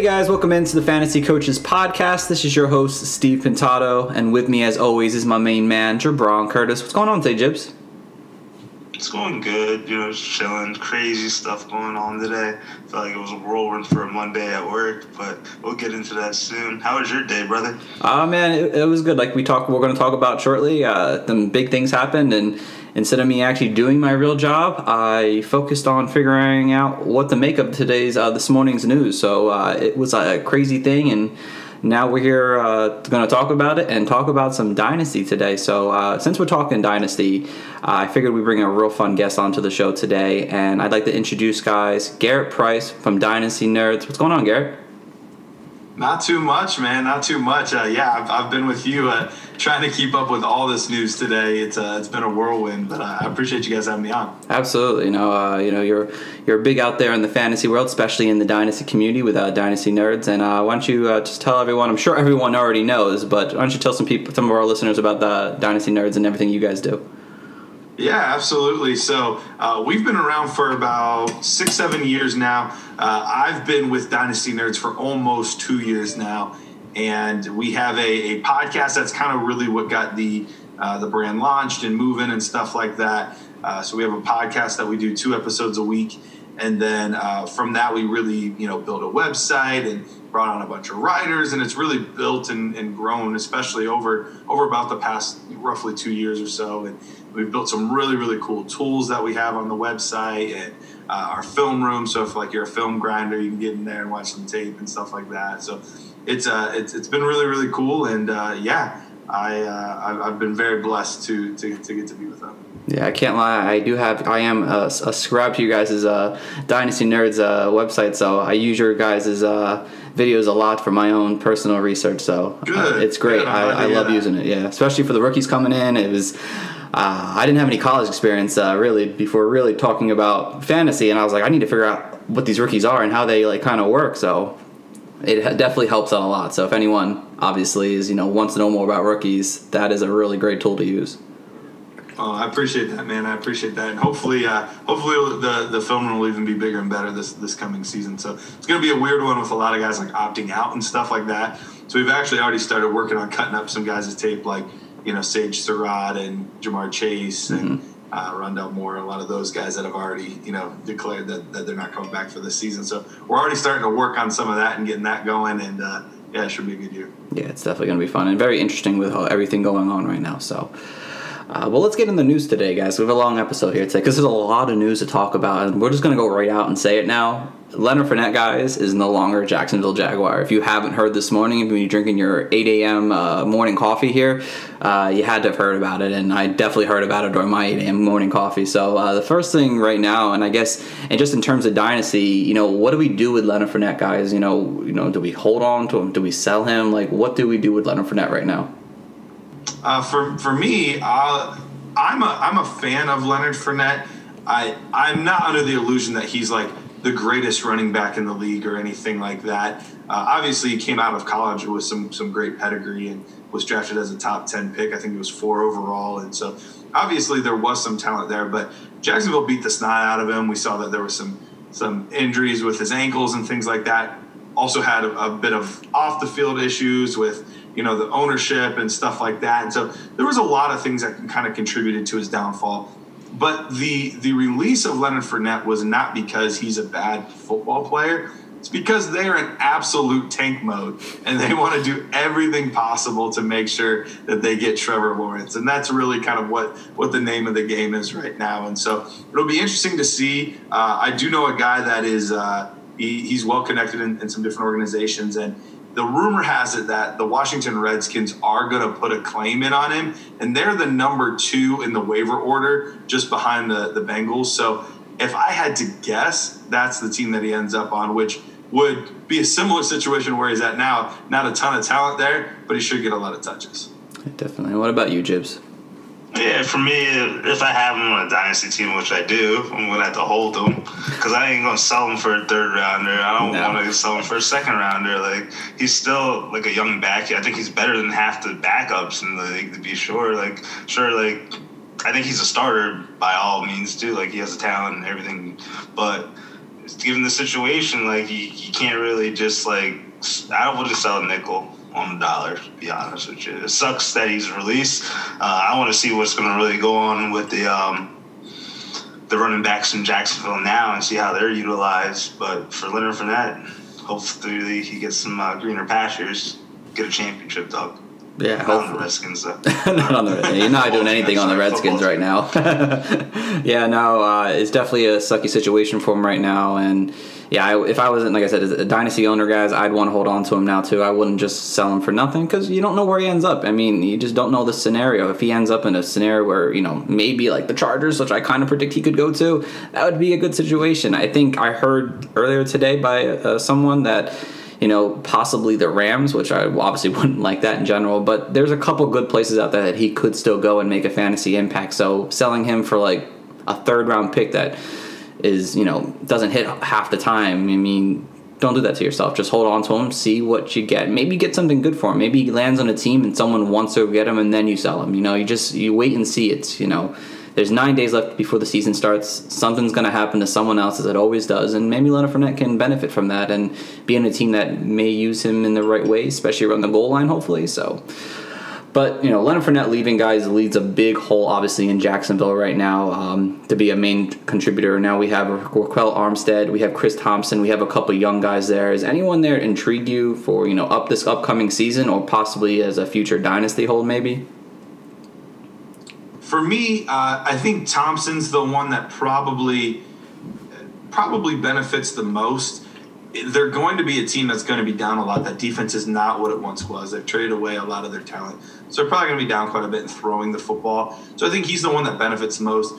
Hey guys, welcome into the Fantasy Coaches Podcast. This is your host, Steve Pintado, and with me, as always, is my main man, Jabron Curtis. What's going on today, Jibs? It's going good, you know, chilling. Crazy stuff going on today. Felt like it was a whirlwind for a Monday at work, but we'll get into that soon. How was your day, brother? Uh, man, it, it was good. Like we talked, we're going to talk about shortly. Uh, some big things happened, and instead of me actually doing my real job, I focused on figuring out what to make of today's, uh, this morning's news. So uh, it was a crazy thing, and now we're here uh, going to talk about it and talk about some dynasty today. So uh, since we're talking dynasty, uh, I figured we bring a real fun guest onto the show today, and I'd like to introduce guys Garrett Price from Dynasty Nerds. What's going on, Garrett? Not too much, man. Not too much. Uh, yeah, I've, I've been with you uh, trying to keep up with all this news today. It's uh, it's been a whirlwind, but uh, I appreciate you guys having me on. Absolutely, you know, uh, you know, you're you're big out there in the fantasy world, especially in the dynasty community with uh, dynasty nerds. And why don't you just tell everyone? I'm sure everyone already knows, but why don't you tell some people, some of our listeners, about the dynasty nerds and everything you guys do? Yeah, absolutely. So uh, we've been around for about six, seven years now. Uh, I've been with Dynasty Nerds for almost two years now, and we have a, a podcast that's kind of really what got the uh, the brand launched and moving and stuff like that. Uh, so we have a podcast that we do two episodes a week, and then uh, from that we really you know built a website and brought on a bunch of writers, and it's really built and, and grown, especially over over about the past roughly two years or so. And we've built some really really cool tools that we have on the website and uh, our film room. So if like you're a film grinder, you can get in there and watch some tape and stuff like that. So it's uh it's, it's been really really cool, and uh, yeah. I, uh, I've- I've been very blessed to, to, to get to be with them. Yeah, I can't lie. I do have. I am a, a to you guys' uh, Dynasty Nerds uh, website, so I use your guys' uh, videos a lot for my own personal research. So uh, it's great. good. I, I love that. using it. Yeah, especially for the rookies coming in. It was. Uh, I didn't have any college experience uh, really before really talking about fantasy, and I was like, I need to figure out what these rookies are and how they like kind of work. So it definitely helps out a lot. So if anyone obviously is you know wants to know more about rookies, that is a really great tool to use. Oh, I appreciate that, man. I appreciate that, and hopefully, uh, hopefully the the film will even be bigger and better this this coming season. So it's going to be a weird one with a lot of guys like opting out and stuff like that. So we've actually already started working on cutting up some guys' tape, like you know Sage Surratt and Ja'Marr Chase and uh, Rondale Moore, a lot of those guys that have already you know declared that, that they're not coming back for this season. So we're already starting to work on some of that and getting that going, and uh, yeah, it should be a good year. Yeah, it's definitely going to be fun and very interesting with everything going on right now. So, uh, well, let's get in the news today, guys. We have a long episode here today because there's a lot of news to talk about, and we're just going to go right out and say it now. Leonard Fournette, guys, is no longer a Jacksonville Jaguar. If you haven't heard this morning, if you're drinking your 8 a.m. Uh, morning coffee here, uh, you had to have heard about it, and I definitely heard about it during my 8 a.m. morning coffee. So uh, the first thing right now, and I guess, and just in terms of dynasty, you know, what do we do with Leonard Fournette, guys? You know, you know, do we hold on to him? Do we sell him? Like, what do we do with Leonard Fournette right now? Uh, for for me, uh, I'm a I'm a fan of Leonard Fournette. I I'm not under the illusion that he's like the greatest running back in the league or anything like that. Uh, obviously, he came out of college with some some great pedigree and was drafted as a top ten pick. I think it was four overall, and so obviously there was some talent there. But Jacksonville beat the snot out of him. We saw that there was some some injuries with his ankles and things like that. Also had a, a bit of off the field issues with you know the ownership and stuff like that. And so there was a lot of things that kind of contributed to his downfall. But the the release of Leonard Fournette was not because he's a bad football player. It's because they're in absolute tank mode and they want to do everything possible to make sure that they get Trevor Lawrence. And that's really kind of what, what the name of the game is right now. And so it'll be interesting to see. Uh, I do know a guy that is, uh, he, he's well connected in, in some different organizations and the rumor has it that the Washington Redskins are going to put a claim in on him, and they're the number two in the waiver order, just behind the the Bengals. So if I had to guess, that's the team that he ends up on, which would be a similar situation where he's at now. Not a ton of talent there, but he should get a lot of touches. Definitely. What about you, Jibs? Yeah, for me, if I have him on a dynasty team, which I do, I'm gonna have to hold him because I ain't gonna sell him for a third rounder. I don't No. want to sell him for a second rounder. Like he's still like a young back. I think he's better than half the backups in the league to be sure. Like sure, like I think he's a starter by all means too. Like he has the talent and everything, but given the situation, like you, you can't really just like I don't want to sell a nickel on the dollar. To be honest with you, it sucks that he's released. Uh, I want to see what's going to really go on with the um, the running backs in Jacksonville now and see how they're utilized. But for Leonard Fournette, hopefully he gets some uh, greener pastures, get a championship dog. Yeah, Not on the hopefully. Redskins though. not on the. You're not doing anything on the Redskins right now. yeah, no, uh, it's definitely a sucky situation for him right now, and yeah, I, if I wasn't like I said, as a dynasty owner, guys, I'd want to hold on to him now too. I wouldn't just sell him for nothing because you don't know where he ends up. I mean, you just don't know the scenario. If he ends up in a scenario where you know maybe like the Chargers, which I kind of predict he could go to, that would be a good situation. I think I heard earlier today by uh, someone that you know, possibly the Rams, which I obviously wouldn't like that in general, but there's a couple good places out there that he could still go and make a fantasy impact. So selling him for like a third round pick that is, you know, doesn't hit half the time, I mean, don't do that to yourself. Just hold on to him, see what you get. Maybe get something good for him. Maybe he lands on a team and someone wants to get him and then you sell him. You know, you just you wait and see it, you know. There's nine days left before the season starts. Something's going to happen to someone else, as it always does, and maybe Leonard Fournette can benefit from that and be in a team that may use him in the right way, especially around the goal line, hopefully. So, but you know, Leonard Fournette leaving guys leads a big hole, obviously, in Jacksonville right now um, to be a main contributor. Now we have Ryquell Armstead, we have Chris Thompson, we have a couple young guys there. Is anyone there intrigue you for you know up this upcoming season or possibly as a future dynasty hold, maybe? For me, uh, I think Thompson's the one that probably probably benefits the most. They're going to be a team that's going to be down a lot. That defense is not what it once was. They've traded away a lot of their talent, so they're probably going to be down quite a bit in throwing the football. So I think he's the one that benefits most.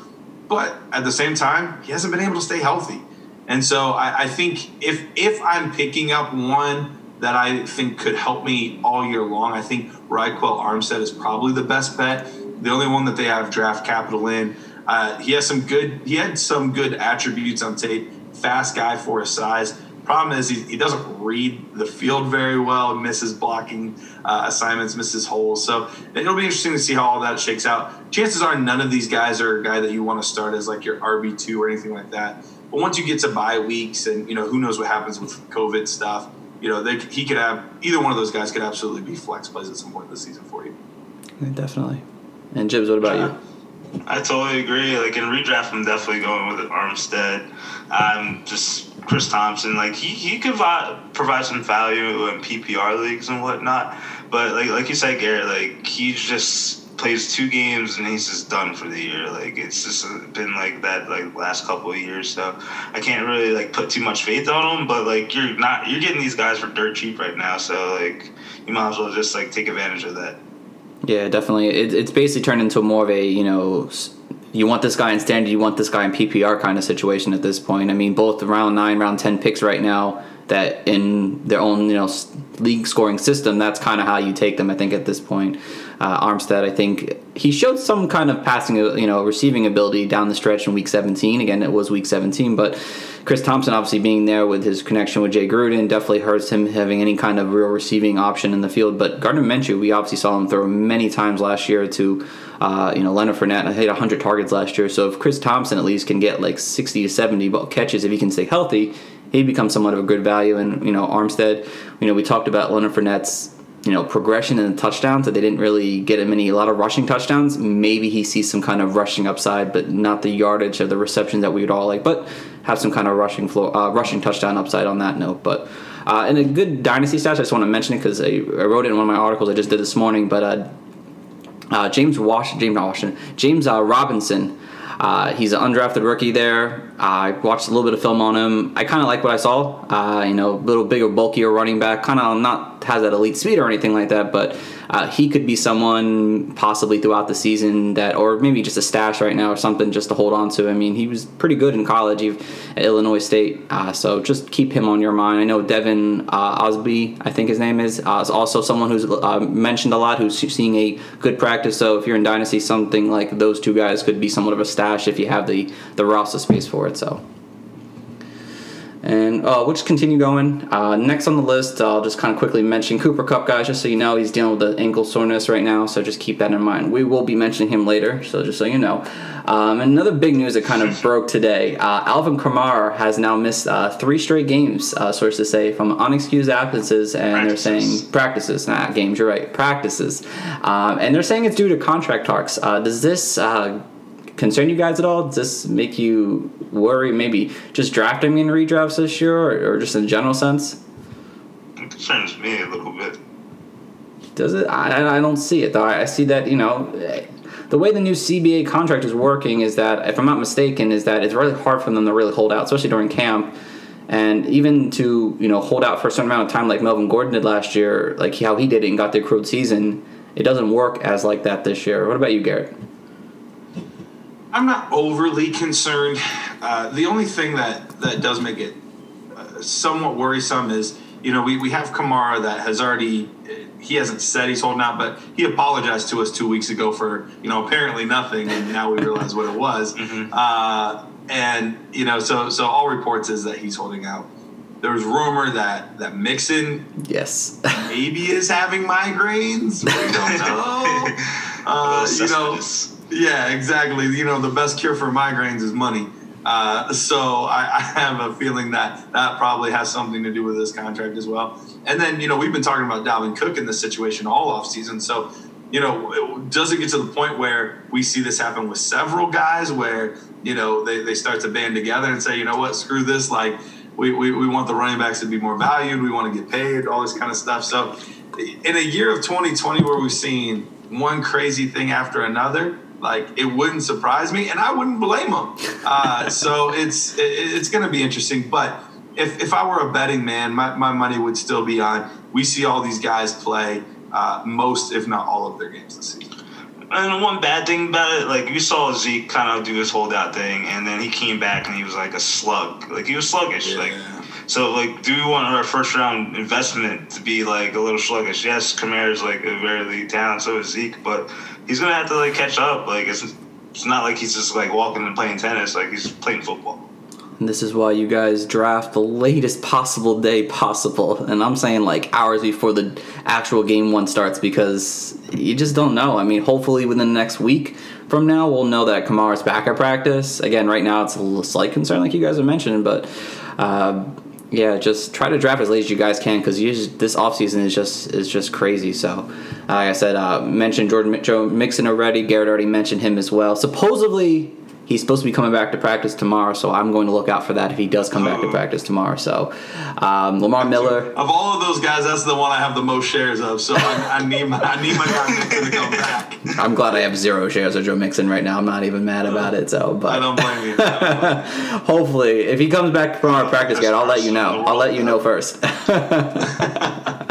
But at the same time, he hasn't been able to stay healthy, and so I, I think if if I'm picking up one that I think could help me all year long, I think Ryquell Armstead is probably the best bet. The only one that they have draft capital in. Uh, he has some good. He had some good attributes on tape. Fast guy for his size. Problem is he, he doesn't read the field very well. Misses blocking uh, assignments, misses holes. So it'll be interesting to see how all that shakes out. Chances are none of these guys are a guy that you want to start as like your RB two or anything like that. But once you get to bye weeks and you know who knows what happens with COVID stuff, you know they, he could have either one of those guys could absolutely be flex plays at some point this season for you. Definitely. And Jibs, what about you? I totally agree. Like in redraft, I'm definitely going with Armstead. I'm just Chris Thompson. Like he he could vi- provide some value in PPR leagues and whatnot. But like like you said, Garrett, like he just plays two games and he's just done for the year. Like it's just been like that like last couple of years. So I can't really like put too much faith on him. But like you're not you're getting these guys for dirt cheap right now. So like you might as well just like take advantage of that. Yeah, definitely. It, it's basically turned into more of a you know, you want this guy in standard, you want this guy in PPR kind of situation at this point. I mean, both round nine, round ten picks right now that in their own you know league scoring system, that's kind of how you take them. I think at this point, uh, Armstead, I think he showed some kind of passing, uh, you know, receiving ability down the stretch in week 17. Again, it was week 17, but Chris Thompson obviously being there with his connection with Jay Gruden definitely hurts him having any kind of real receiving option in the field. But Gardner Minshew, we obviously saw him throw many times last year to, uh, you know, Leonard Fournette. I hit 100 targets last year. So if Chris Thompson at least can get like 60 to 70 catches, if he can stay healthy, he becomes somewhat of a good value. And you know, Armstead, you know, we talked about Leonard Fournette's you know progression in the touchdowns that they didn't really get him any a lot of rushing touchdowns. Maybe he sees some kind of rushing upside, but not the yardage of the receptions that we would all like. But have some kind of rushing floor, uh, rushing touchdown upside on that note. But uh, in a good dynasty stats, I just want to mention it because I, I wrote it in one of my articles I just did this morning. But uh, uh, James Wash, James Washington, James uh, Robinson. Uh, he's an undrafted rookie there. I watched a little bit of film on him. I kind of like what I saw. Uh, you know, a little bigger, bulkier running back. Kind of not has that elite speed or anything like that, but uh, he could be someone possibly throughout the season that, or maybe just a stash right now or something just to hold on to. I mean, he was pretty good in college at Illinois State, uh, so just keep him on your mind. I know Devin uh, Osby, I think his name is, uh, is also someone who's uh, mentioned a lot, who's seeing a good practice. So if you're in Dynasty, something like those two guys could be somewhat of a stash if you have the, the roster space for it. So. And uh, we'll just continue going. Uh, next on the list, I'll just kind of quickly mention Cooper Kupp, guys, just so you know. He's dealing with the ankle soreness right now, so just keep that in mind. We will be mentioning him later, so just so you know. Um, another big news that kind of broke today uh, Alvin Kamara has now missed uh, three straight games, uh, sources say, from unexcused absences, and Practices. they're saying practices, not games, you're right, practices. Um, and they're saying it's due to contract talks. Uh, does this uh, concern you guys at all? Does this make you worry? Maybe just drafting in redrafts this year, or, or just in general sense? It concerns me a little bit. Does it? I, I don't see it though. I see that you know, the way the new CBA contract is working is that, if I'm not mistaken, is that it's really hard for them to really hold out, especially during camp, and even to you know hold out for a certain amount of time, like Melvin Gordon did last year, like how he did it and got the accrued season. It doesn't work as like that this year. What about you, Garrett? I'm not overly concerned. Uh, the only thing that, that does make it uh, somewhat worrisome is, you know, we, we have Kamara that has already, he hasn't said he's holding out, but he apologized to us two weeks ago for, you know, apparently nothing, and now we realize what it was. Uh, and, you know, so so all reports is that he's holding out. There's rumor that, that Mixon Yes. maybe is having migraines. We don't know. Uh, you know, Cespedes. Yeah, exactly. You know, the best cure for migraines is money. Uh, so I, I have a feeling that that probably has something to do with this contract as well. And then, you know, we've been talking about Dalvin Cook in this situation all off season. So, you know, it doesn't get to the point where we see this happen with several guys where, you know, they, they start to band together and say, you know what, screw this. Like, we, we, we want the running backs to be more valued. We want to get paid, all this kind of stuff. So, in a year of 2020 where we've seen one crazy thing after another, like it wouldn't surprise me, and I wouldn't blame them. Uh, so it's it, it's going to be interesting. But if if I were a betting man, my, my money would still be on. We see all these guys play uh, most, if not all, of their games this season. And one bad thing about it, like you saw Zeke kind of do his holdout thing, and then he came back and he was like a slug. Like he was sluggish. Like so, like, do we want our first round investment to be like a little sluggish? Yes, Kamara's like a very elite talent, so is Zeke, but he's gonna have to like catch up. Like it's it's not like he's just like walking and playing tennis. Like he's playing football. And this is why you guys draft the latest possible day possible. And I'm saying like hours before the actual game one starts because you just don't know. I mean, hopefully within the next week from now, we'll know that Kamara's back at practice. Again, right now it's a little slight concern, like you guys have mentioned, but. Uh, yeah, just try to draft as late as you guys can because this offseason is just is just crazy. So, uh, like I said, uh, mentioned Jordan Joe Mixon already. Garrett already mentioned him as well. Supposedly, he's supposed to be coming back to practice tomorrow, so I'm going to look out for that if he does come back to practice tomorrow. So, um, Lamar Miller. Of all of those guys, that's the one I have the most shares of. So I, I need my I need my guy Mixon to come back. I'm glad I have zero shares of Joe Mixon right now. I'm not even mad about it. So, I but don't blame you. I don't blame you. hopefully, if he comes back from our practice, Garrett, I'll let you know. I'll let you know first.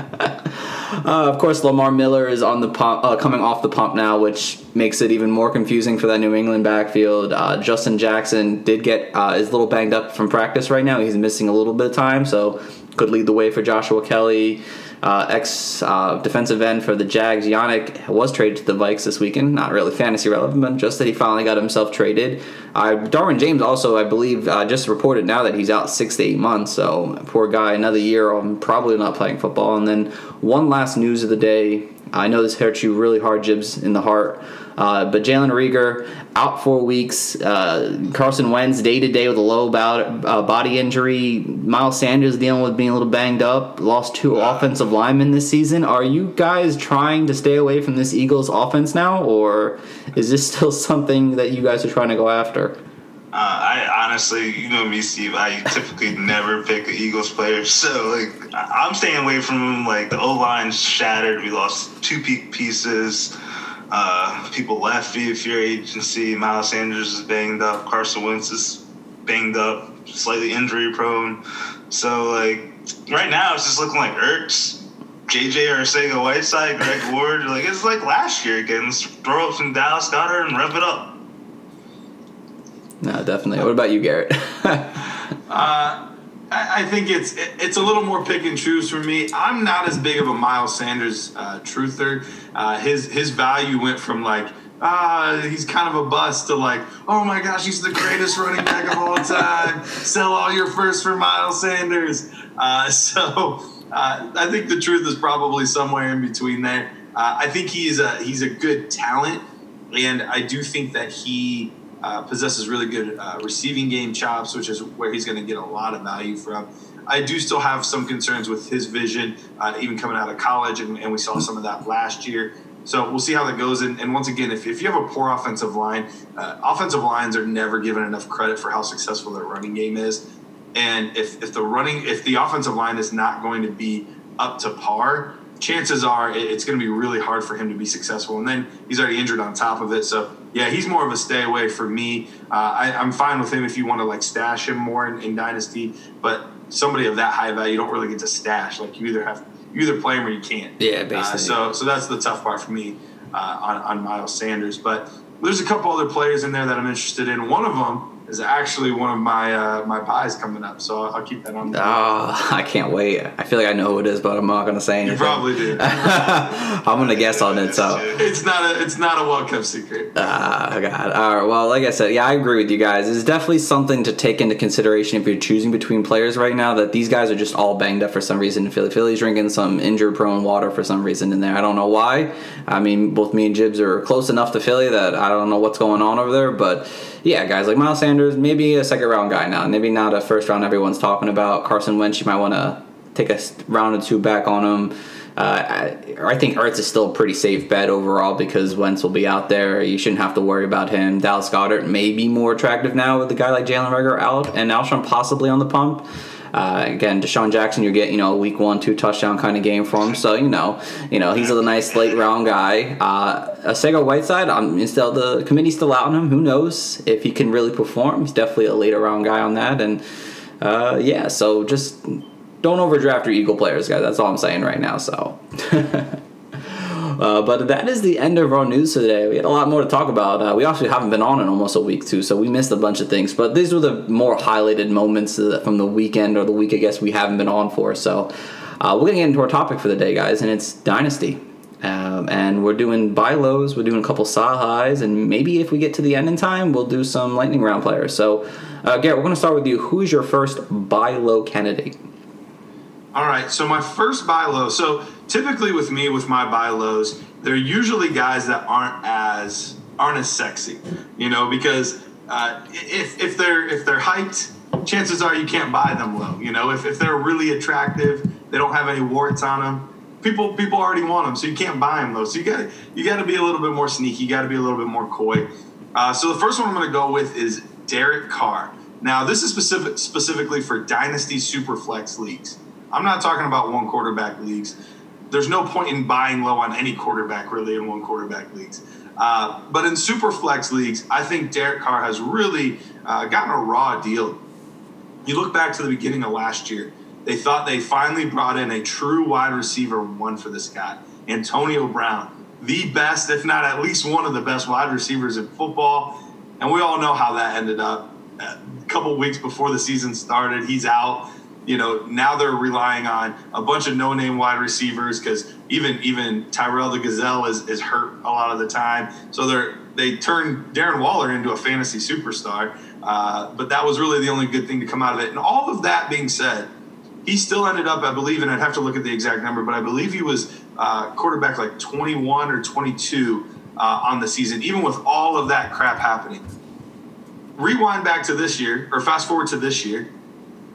Uh, of course, Lamar Miller is on the pump, uh, coming off the pump now, which makes it even more confusing for that New England backfield. Uh, Justin Jackson did get uh, is a little banged up from practice right now. He's missing a little bit of time, so could lead the way for Joshua Kelley. Uh, ex uh, defensive end for the Jags, Yannick was traded to the Vikes this weekend. Not really fantasy relevant, but just that he finally got himself traded. Uh, Derwin James also, I believe, uh, just reported now that he's out six to eight months. So poor guy, another year of probably not playing football. And then one last news of the day. I know this hurts you really hard, Jibs, in the heart. Uh, but Jalen Reagor out four weeks. Uh, Carson Wentz day to day with a low bout, uh, body injury. Miles Sanders dealing with being a little banged up. Lost two offensive linemen this season. Are you guys trying to stay away from this Eagles offense now, or is this still something that you guys are trying to go after? Uh, I honestly, you know me, Steve. I typically never pick an Eagles player, so like I'm staying away from them. Like the O line's shattered. We lost two peak pieces. Uh, people left via free agency. Miles Sanders is banged up. Carson Wentz is banged up, slightly injury prone. So like right now, it's just looking like Ertz. JJ Arcega Whiteside, Greg Ward. Like it's like last year again. Let's throw up some Dallas Goedert and rev it up. No, definitely. What about you, Garrett? Uh, I, I think it's it's a little more pick and choose for me. I'm not as big of a Miles Sanders uh, truther. Uh, his his value went from like ah he's kind of a bust to like oh my gosh he's the greatest running back of all time. Sell all your first for Miles Sanders. Uh, so uh, I think the truth is probably somewhere in between there. Uh, I think he's a he's a good talent, and I do think that he uh, possesses really good uh, receiving game chops, which is where he's going to get a lot of value from. I do still have some concerns with his vision, uh, even coming out of college, and, and, we saw some of that last year. So we'll see how that goes. And, and once again, if, if you have a poor offensive line, uh, offensive lines are never given enough credit for how successful their running game is. And if, if the running, if the offensive line is not going to be up to par, chances are it's going to be really hard for him to be successful. And then he's already injured on top of it. So yeah, he's more of a stay away for me. Uh, I, am fine with him if you want to like stash him more in, in, dynasty, but somebody of that high value, you don't really get to stash. Like you either have you either play him or you can't. Yeah, basically. Uh, so so that's the tough part for me uh, on on Miles Sanders. But there's a couple other players in there that I'm interested in. One of them is actually one of my uh, my pies coming up, so I'll, keep that on. Oh, I can't wait! I feel like I know who it is, but I'm not gonna say anything. You probably do. I'm gonna guess on it, so it's not a it's not a well kept secret. Ah, uh, God. All right. Well, like I said, yeah, I agree with you guys. It's definitely something to take into consideration if you're choosing between players right now. That these guys are just all banged up for some reason. Philly Philly's drinking some injured prone water for some reason in there. I don't know why. I mean, both me and Jibs are close enough to Philly that I don't know what's going on over there, but yeah, guys like Miles Sanders, maybe a second round guy now, maybe not a first round everyone's talking about. Carson Wentz, you might want to take a round or two back on him. Uh, I, I, think Ertz is still a pretty safe bet overall because Wentz will be out there. You shouldn't have to worry about him. Dallas Goedert may be more attractive now with a guy like Jalen Reagor out and Alshon possibly on the pump. Uh, again, DeSean Jackson, you get you know a week one, two touchdown kind of game for him. So you know, you know he's a nice late round guy. Uh, Sega Whiteside, I'm still the committee's still out on him. Who knows if he can really perform? He's definitely a later round guy on that. And uh, yeah, so just don't overdraft your Eagle players, guys. That's all I'm saying right now. So. Uh, but that is the end of our news today. We had a lot more to talk about. Uh, we actually haven't been on in almost a week too, so we missed a bunch of things. But these were the more highlighted moments uh, from the weekend or the week I guess we haven't been on for. So uh, we're gonna get into our topic for the day, guys, and it's Dynasty. Um, and we're doing buy lows, we're doing a couple saw highs, and maybe if we get to the end in time, we'll do some lightning round players. So, uh, Garrett, we're going to start with you. Who's your first buy low candidate? All right, so my first buy low. So typically with me, with my buy lows, they're usually guys that aren't as aren't as sexy, you know, because uh, if if they're if they're hyped, chances are you can't buy them low. You know, if if they're really attractive, they don't have any warts on them. People people already want them, so you can't buy them low. So you got you got to be a little bit more sneaky. You got to be a little bit more coy. Uh, so the first one I'm going to go with is Derek Carr. Now this is specific specifically for dynasty superflex leagues. I'm not talking about one quarterback leagues. There's no point in buying low on any quarterback really in one quarterback leagues. Uh, but in super flex leagues, I think Derek Carr has really uh, gotten a raw deal. You look back to the beginning of last year, they thought they finally brought in a true wide receiver one for this guy, Antonio Brown, the best, if not at least one of the best wide receivers in football. And we all know how that ended up. A couple weeks before the season started, he's out you know now they're relying on a bunch of no-name wide receivers because even even Tyrell the Gazelle is, is hurt a lot of the time. So they're they turned Darren Waller into a fantasy superstar. Uh, but that was really the only good thing to come out of it. And all of that being said, he still ended up, I believe, and I'd have to look at the exact number, but I believe he was uh, quarterback like 21 or 22 uh, on the season, even with all of that crap happening. Rewind back to this year, or fast forward to this year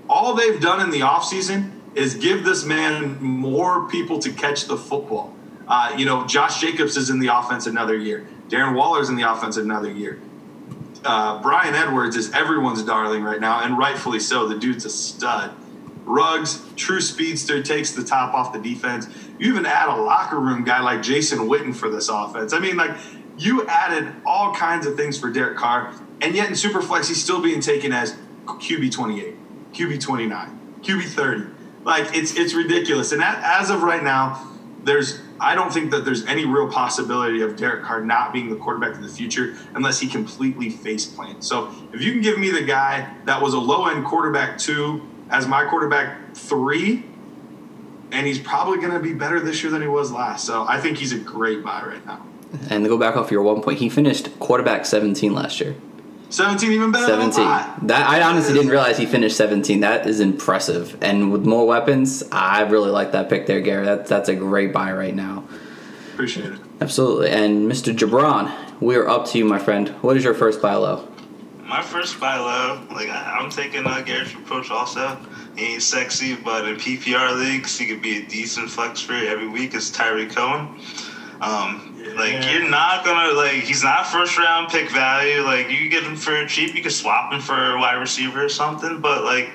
all they've done in the offseason is give this man more people to catch the football. Uh, you know, Josh Jacobs is in the offense another year. Darren Waller's in the offense another year. Uh, Bryan Edwards is everyone's darling right now, and rightfully so. The dude's a stud. Ruggs, true speedster, takes the top off the defense. You even add a locker room guy like Jason Witten for this offense. I mean, like, you added all kinds of things for Derek Carr, and yet in Superflex, he's still being taken as QB 28. QB 29, QB 30. like it's it's ridiculous. And as of right now, there's I don't think that there's any real possibility of Derek Carr not being the quarterback of the future unless he completely face plants. So if you can give me the guy that was a low end quarterback two as my quarterback three, and he's probably going to be better this year than he was last. So I think he's a great buy right now. And to go back off your one point, he finished quarterback 17 last year. 17 even better 17. That I honestly didn't realize he finished 17. That is impressive. And with more weapons, I really like that pick there, Gary. That, that's a great buy right now. Appreciate it. Absolutely. And Mr. Jabron, we are up to you, my friend. What is your first buy low? My first buy low, like I'm taking uh, Garrett's approach also. He ain't sexy, but in PPR leagues, he could be a decent flex for every week. Is Tarik Cohen. Um, like you're not gonna like he's not first round pick value. Like you get him for cheap, you could swap him for a wide receiver or something. But like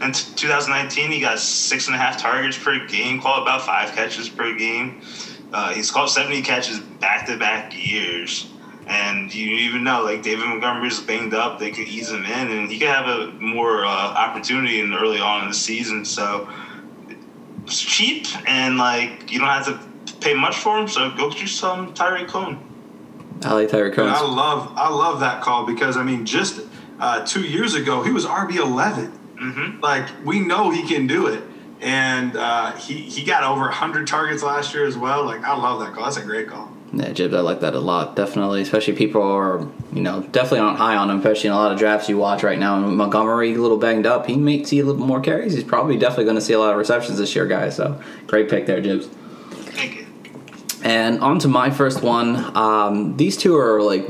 in 2019, he got six and a half targets per game, caught about five catches per game. Uh, he's caught 70 catches back to back years. And you even know, like David Montgomery's banged up, they could ease him in, and he could have a more uh, opportunity in early on in the season. So it's cheap, and like you don't have to pay much for him, so go get you some Tarik Cohen. I like Tarik Cohen. I love I love that call because I mean just uh, two years ago he was RB 11 mm-hmm. Like we know he can do it, and uh, he he got over hundred targets last year as well. Like I love that call. That's a great call. Yeah, Jibs, I like that a lot. Definitely, especially people are, you know, definitely aren't high on him, especially in a lot of drafts you watch right now. And Montgomery, a little banged up. He may see a little more carries. He's probably definitely going to see a lot of receptions this year, guys. So great pick there, Jibs. And on to my first one. Um, these two are like,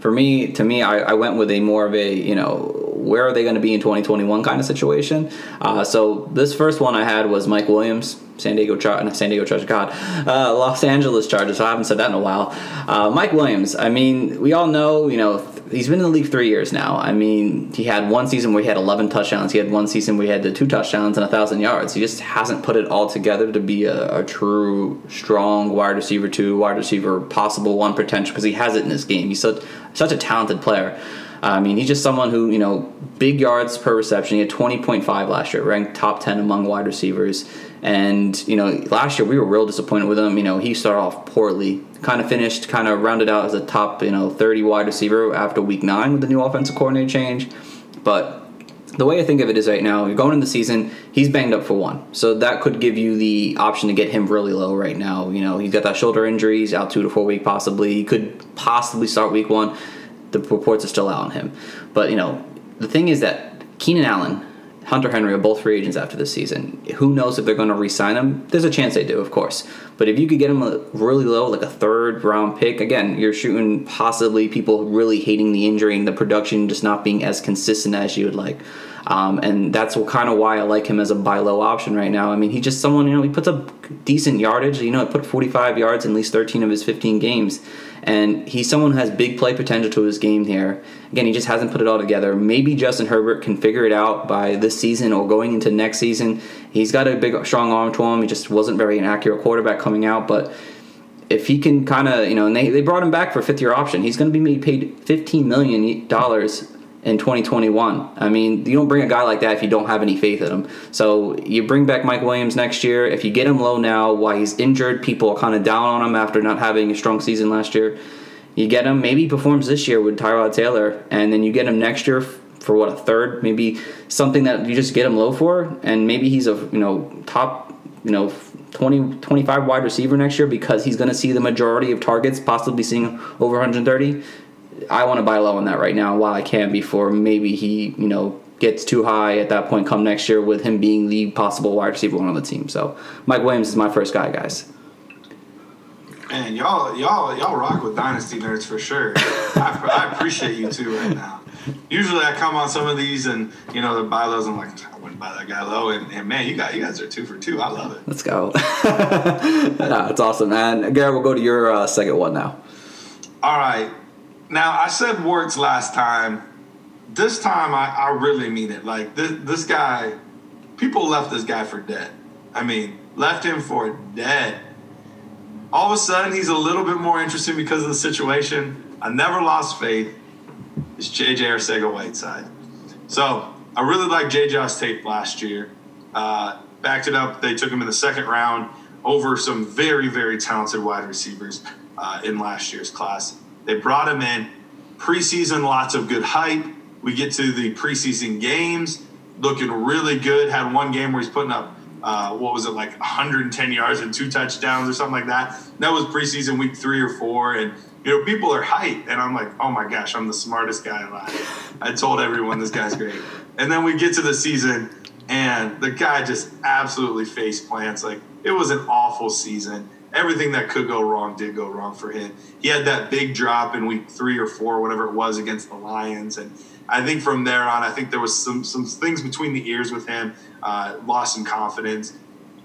for me, to me, I, I, went with a more of a, you know, where are they going to be in 2021 kind of situation. Uh, so this first one I had was Mike Williams, San Diego Chargers, San Diego Chargers, God, uh, Los Angeles Chargers. I haven't said that in a while. Uh, Mike Williams. I mean, we all know, you know, he's been in the league three years now. I mean, he had one season where he had 11 touchdowns. He had one season where he had the two touchdowns and a thousand yards. He just hasn't put it all together to be a, a true, strong wide receiver two, wide receiver possible one potential because he has it in this game. He's such such a talented player. I mean, he's just someone who, you know, big yards per reception. He had 20.5 last year, ranked top 10 among wide receivers. And, you know, last year we were real disappointed with him. You know, he started off poorly, kind of finished, kind of rounded out as a top, you know, 30 wide receiver after week nine with the new offensive coordinator change. But the way I think of it is right now, you're going into the season, he's banged up for one. So that could give you the option to get him really low right now. You know, he's got that shoulder injury, he's out two to four week possibly. He could possibly start week one. The reports are still out on him. But, you know, the thing is that Keenan Allen Hunter Henry are both free agents after this season. Who knows if they're going to re-sign him? There's a chance they do, of course. But if you could get him really low, like a third round pick, again, you're shooting possibly people really hating the injury and the production just not being as consistent as you would like. Um, and that's kind of why I like him as a buy low option right now. I mean, he's just someone, you know, he puts up decent yardage. You know, he put 45 yards in at least 13 of his 15 games. And he's someone who has big play potential to his game here. Again, he just hasn't put it all together. Maybe Justin Herbert can figure it out by this season or going into next season. He's got a big, strong arm to him. He just wasn't very an accurate quarterback coming out, but if he can kind of, you know, and they, they brought him back for fifth year option, he's going to be paid $15 million in 2021. I mean, you don't bring a guy like that if you don't have any faith in him. So you bring back Mike Williams next year. If you get him low now while he's injured, people are kind of down on him after not having a strong season last year. You get him, maybe he performs this year with Tyrod Taylor, and then you get him next year for what a third, maybe something that you just get him low for, and maybe he's a you know top you know 20 25 wide receiver next year because he's going to see the majority of targets, possibly seeing over 130 I want to buy low on that right now while I can before maybe he, you know, gets too high at that point come next year with him being the possible wide receiver one on the team. So Mike Williams is my first guy, guys. Man, y'all, y'all, y'all rock with dynasty nerds for sure. I, I, appreciate you too right now. Usually, I come on some of these and you know the buy lows. I'm like, I wouldn't buy that guy low, and, and man, you got you guys are two for two. I love it. Let's go. it's awesome, man. Garrett, we'll go to your uh, second one now. All right, now I said words last time. This time I, I really mean it. Like this this guy, people left this guy for dead. I mean, left him for dead. All of a sudden he's a little bit more interesting because of the situation. I never lost faith. It's JJ Arcega Whiteside. So I really like JJ's tape last year. Uh, backed it up. They took him in the second round over some very, very talented wide receivers uh, in last year's class. They brought him in preseason, lots of good hype. We get to the preseason games, looking really good. Had one game where he's putting up, uh, what was it, like 110 yards and two touchdowns or something like that. That was preseason week three or four. And, you know, people are hyped. And I'm like, oh my gosh, I'm the smartest guy alive. I told everyone this guy's great. And then we get to the season, and the guy just absolutely face plants. Like, it was an awful season everything that could go wrong did go wrong for him. He had that big drop in week three or four, whatever it was, against the Lions, and I think from there on, I think there was some some things between the ears with him. Uh, lost some confidence.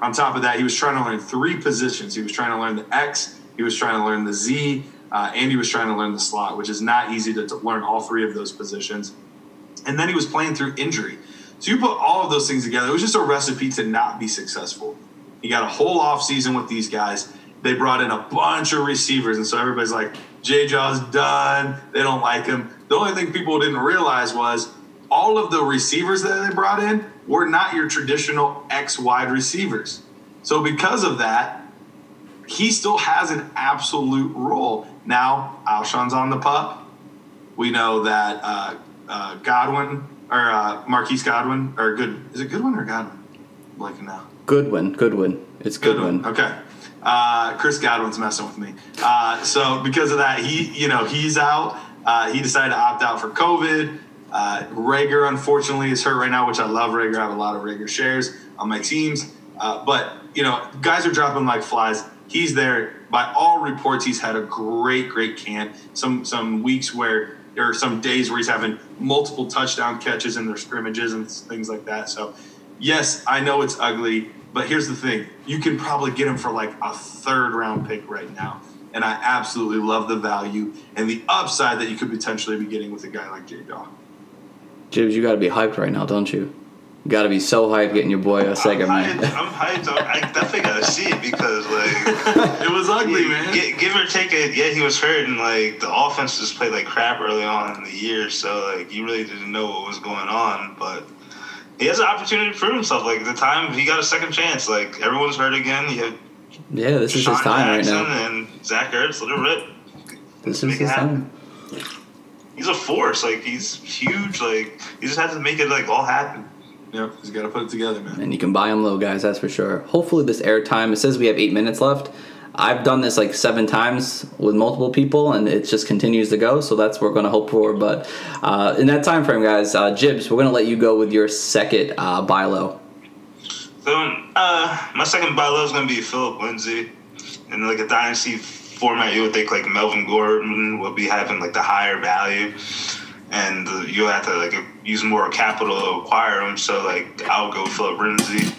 On top of that, he was trying to learn three positions. He was trying to learn the X, he was trying to learn the Z, uh, and he was trying to learn the slot, which is not easy to, to learn all three of those positions. And then he was playing through injury. So you put all of those things together, it was just a recipe to not be successful. He got a whole off season with these guys. They brought in a bunch of receivers, and so everybody's like, J Jaw's done. They don't like him. The only thing people didn't realize was all of the receivers that they brought in were not your traditional X wide receivers. So because of that, he still has an absolute role. Now, Alshon's on the pup. We know that uh, uh, Godwin or uh, Marquise Godwin or good is it Goodwin or Godwin? Like now. Goodwin, Goodwin. It's Goodwin. Goodwin. Okay. Uh, Chris Godwin's messing with me. Uh, so because of that, he you know he's out. Uh, he decided to opt out for COVID. Uh, Reagor unfortunately is hurt right now, which I love. Reagor, I have a lot of Reagor shares on my teams. Uh, but you know, guys are dropping like flies. He's there. By all reports, he's had a great, great camp. Some some weeks where there are some days where he's having multiple touchdown catches in their scrimmages and things like that. So, yes, I know it's ugly, but here's the thing: you can probably get him for like a third round pick right now. And I absolutely love the value and the upside that you could potentially be getting with a guy like J Daw. Jibs, you got to be hyped right now, don't you? You got to be so hyped getting your boy a second, I'm man. hyped. I'm hyped. I definitely gotta see it because like It was ugly, Yeah, man. gi- give or take it, yeah, he was hurt, and like the offense just played like crap early on in the year. So like you really didn't know what was going on, but he has an opportunity to prove himself. Like at the time, he got a second chance. Like everyone's hurt again. You have Yeah, this is Sean his time right now. and Zach Ertz. Let it rip. This Make is his time. He's a force. Like he's huge. Like he just has to make it like all happen. Yep, he's got to put it together, man. And you can buy him low, guys, that's for sure. Hopefully, this airtime, it says we have eight minutes left. I've done this like seven times with multiple people, and it just continues to go. So that's what we're going to hope for. But uh, in that time frame, guys, uh, Jibs, we're going to let you go with your second uh, buy low. So uh, my second buy low is gonna be Philip Lindsay. In like a dynasty format, you would think like Melvin Gordon would be having like the higher value, and uh, you'll have to like use more capital to acquire him. So like I'll go Philip Lindsay.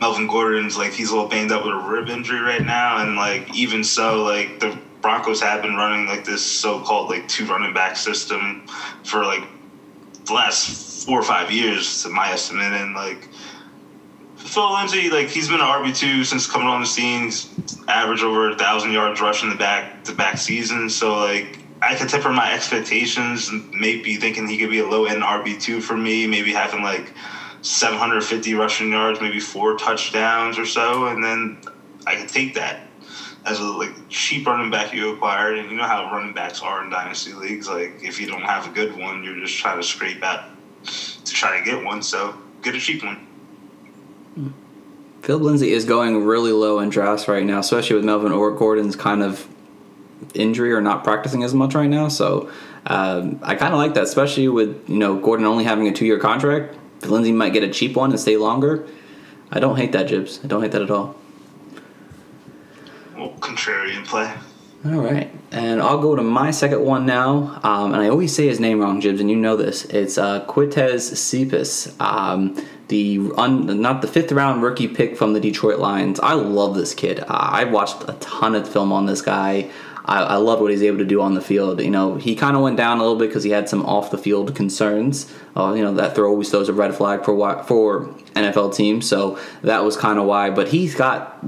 Melvin Gordon's like he's a little banged up with a rib injury right now, and like even so, like the Broncos have been running like this so-called like two running back system for like the last four or five years, to my estimate, and like Phil Lindsay, like he's been an RB two since coming on the scene. He's averaged over a thousand yards rushing the back the back season. So like I could temper my expectations, maybe thinking he could be a low end RB two for me, maybe having like seven hundred fifty rushing yards, maybe four touchdowns or so, and then I could take that as a like cheap running back you acquired. And you know how running backs are in dynasty leagues. Like if you don't have a good one, you're just trying to scrape out to try to get one. So get a cheap one. Philip Lindsay is going really low in drafts right now, especially with Melvin or Gordon's kind of injury or not practicing as much right now. So um, I kind of like that, especially with you know Gordon only having a two year contract. Lindsay might get a cheap one and stay longer. I don't hate that, Jibs. I don't hate that at all. Well, contrarian play. All right, and I'll go to my second one now. Um, and I always say his name wrong, Jibs, and you know this. It's uh, Cephus, um, the un, not the fifth round rookie pick from the Detroit Lions. I love this kid. Uh, I watched a ton of film on this guy. I, I love what he's able to do on the field. You know, he kind of went down a little bit because he had some off the field concerns. Uh, you know, that throw always throws a red flag for for NFL teams, so that was kind of why. But he's got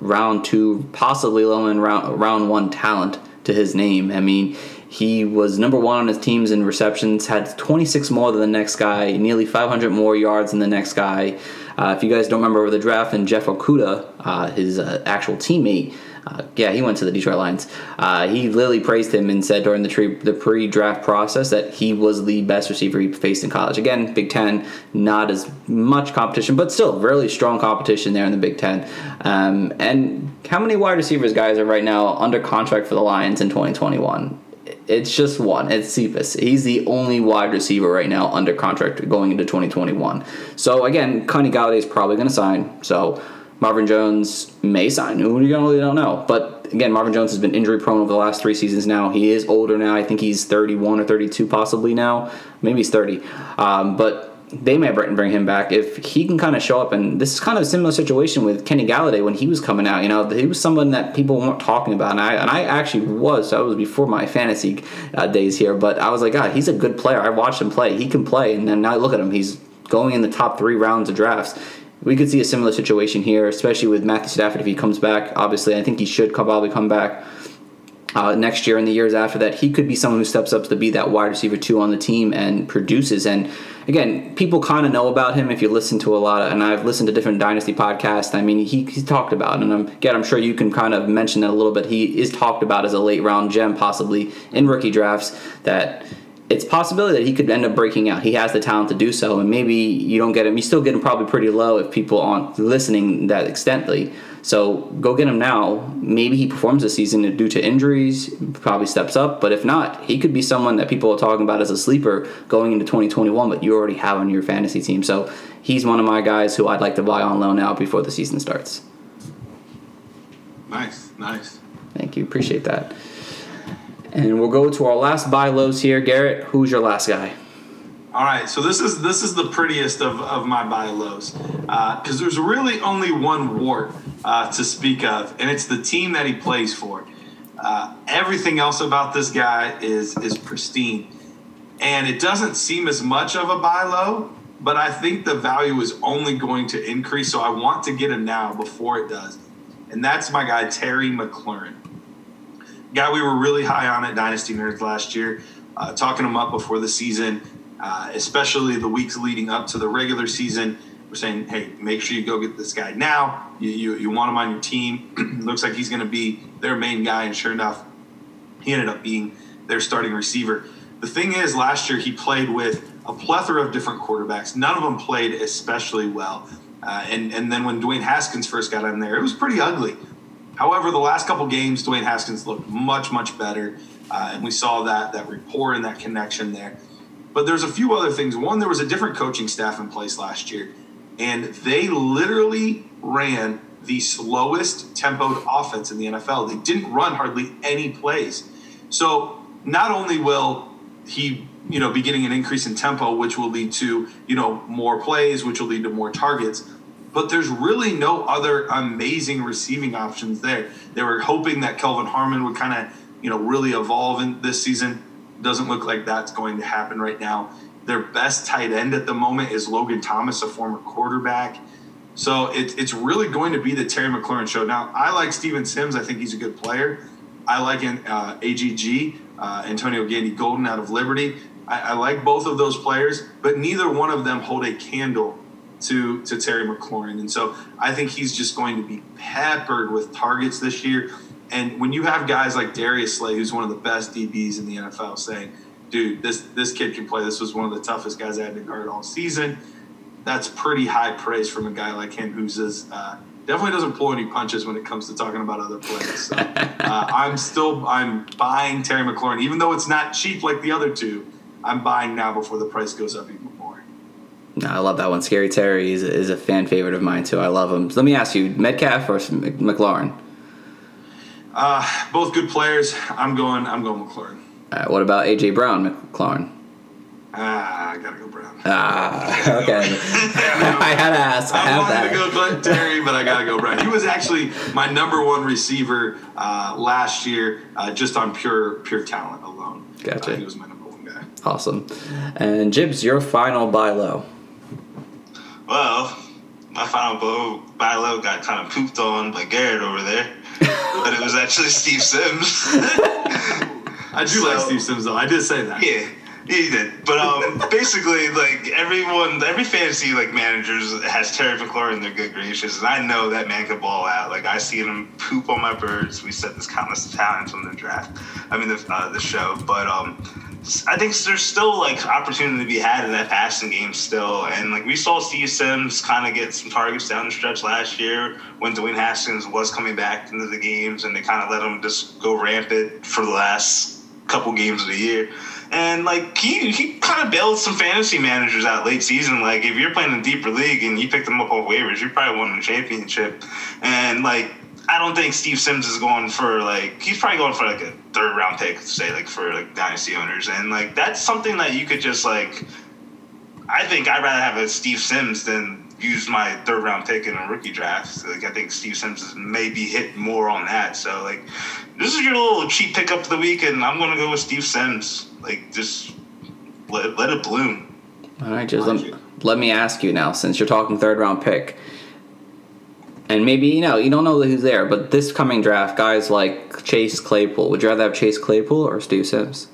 round two, possibly low in round round one talent to his name. I mean, He was number one on his teams in receptions, had 26 more than the next guy, nearly 500 more yards than the next guy. Uh, if you guys don't remember the draft, and Jeff Okudah, uh, his uh, actual teammate, uh, yeah, he went to the Detroit Lions. Uh, he literally praised him and said during the, tre- the pre-draft process that he was the best receiver he faced in college. Again, Big Ten, not as much competition, but still really strong competition there in the Big Ten. Um, and how many wide receivers guys are right now under contract for the Lions in 2021? It's just one. It's Cephus. He's the only wide receiver right now under contract going into 2021. So again, Kenny Golladay is probably going to sign. So Marvin Jones may sign. We really don't know. But again, Marvin Jones has been injury prone over the last three seasons now. He is older now. I think he's 31 or 32 possibly now. Maybe he's 30. Um, but they may bring him back if he can kind of show up. And this is kind of a similar situation with Kenny Golladay when he was coming out. You know, he was someone that people weren't talking about, and I and I actually was. That was before my fantasy uh, days here, but I was like, God, he's a good player. I watched him play. He can play, and then now look at him. He's going in the top three rounds of drafts we could see a similar situation here, especially with Matthew Stafford if he comes back. Obviously, I think he should probably come back uh, next year and the years after that. He could be someone who steps up to be that wide receiver two on the team and produces. And again, people kind of know about him if you listen to a lot of, and I've listened to different Dynasty podcasts. I mean, he, he's talked about, and I'm, again, I'm sure you can kind of mention that a little bit. He is talked about as a late round gem, possibly in rookie drafts that it's possibility that he could end up breaking out. He has the talent to do so, and maybe you don't get him. You still get him probably pretty low if people aren't listening that extently. So go get him now. Maybe he performs this season due to injuries, probably steps up. But if not, he could be someone that people are talking about as a sleeper going into 2021, but you already have on your fantasy team. So he's one of my guys who I'd like to buy on loan now before the season starts. Nice, nice. Thank you. Appreciate that. And we'll go to our last buy lows here. Garrett, who's your last guy? All right, so this is this is the prettiest of, of my buy lows because uh, there's really only one wart uh, to speak of, and it's the team that he plays for. Uh, everything else about this guy is is pristine, and it doesn't seem as much of a buy low, but I think the value is only going to increase. So I want to get him now before it does, and that's my guy Terry McLaurin guy we were really high on at Dynasty Nerds last year, uh, talking him up before the season, uh, especially the weeks leading up to the regular season. We're saying, hey, make sure you go get this guy now. You, you, you want him on your team. Looks like he's going to be their main guy. And sure enough, he ended up being their starting receiver. The thing is, last year he played with a plethora of different quarterbacks. None of them played especially well. Uh, and, and then when Dwayne Haskins first got in there, it was pretty ugly. However, the last couple games, Dwayne Haskins looked much, much better, uh, and we saw that that rapport and that connection there. But there's a few other things. One, there was a different coaching staff in place last year, and they literally ran the slowest tempoed offense in the NFL. They didn't run hardly any plays. So not only will he, you know, be getting an increase in tempo, which will lead to, you know, more plays, which will lead to more targets, but there's really no other amazing receiving options there. They were hoping that Kelvin Harmon would kind of, you know, really evolve in this season. Doesn't look like that's going to happen right now. Their best tight end at the moment is Logan Thomas, a former quarterback. So it, it's really going to be the Terry McLaurin show. Now, I like Steven Sims. I think he's a good player. I like uh, AGG, uh, Antonio Gandy Golden out of Liberty. I, I like both of those players, but neither one of them hold a candle to to Terry McLaurin, and so I think he's just going to be peppered with targets this year. And when you have guys like Darius Slay, who's one of the best DBs in the NFL, saying, "Dude, this this kid can play. This was one of the toughest guys I had to guard all season." That's pretty high praise from a guy like him, who's as uh, definitely doesn't pull any punches when it comes to talking about other players. So, uh, I'm still I'm buying Terry McLaurin, even though it's not cheap like the other two. I'm buying now before the price goes up even no, I love that one. Scary Terry is, is a fan favorite of mine too. I love him. So let me ask you, Metcalf or McLaurin? Uh, both good players. I'm going. I'm going McLaurin. Uh, what about AJ Brown, McLaurin? Ah, I gotta go Brown. Ah, okay. I had to ask. I, I wanted that. to go Terry, but I gotta go Brown. He was actually my number one receiver uh, last year, uh, just on pure pure talent alone. Gotcha. Uh, he was my number one guy. Awesome. And Jibbs, your final buy low. Well, my final blow buy low got kind of pooped on by Garrett over there, but it was actually Steve Sims. I do like Steve Sims though. I did say that. Yeah. Yeah, he did. But um, basically, like everyone, every fantasy like managers has Terry McLaurin in their good gracious, and I know that man could ball out. Like I seen him poop on my birds. We said this countless times on the draft. I mean the uh, the show, but um, I think there's still like opportunity to be had in that passing game still, and like we saw Steve Sims kind of get some targets down the stretch last year when Dwayne Haskins was coming back into the games, and they kind of let him just go rampant for the last couple games of the year. And like he he kind of bailed some fantasy managers out late season. Like if you're playing a deeper league and you picked them up off waivers, you probably won the championship. And like I don't think Steve Sims is going for like he's probably going for like a third round pick, say like for like dynasty owners. And like that's something that you could just like. I think I'd rather have a Steve Sims than use my third round pick in a rookie draft. Like I think Steve Sims is maybe hit more on that. So like this is your little cheap pickup of the week, and I'm gonna go with Steve Sims. Like just let, let it bloom. All right, just let, let me ask you now, since you're talking third round pick, and maybe you know you don't know who's there, but this coming draft, guys like Chase Claypool. Would you rather have Chase Claypool or Steve Sims?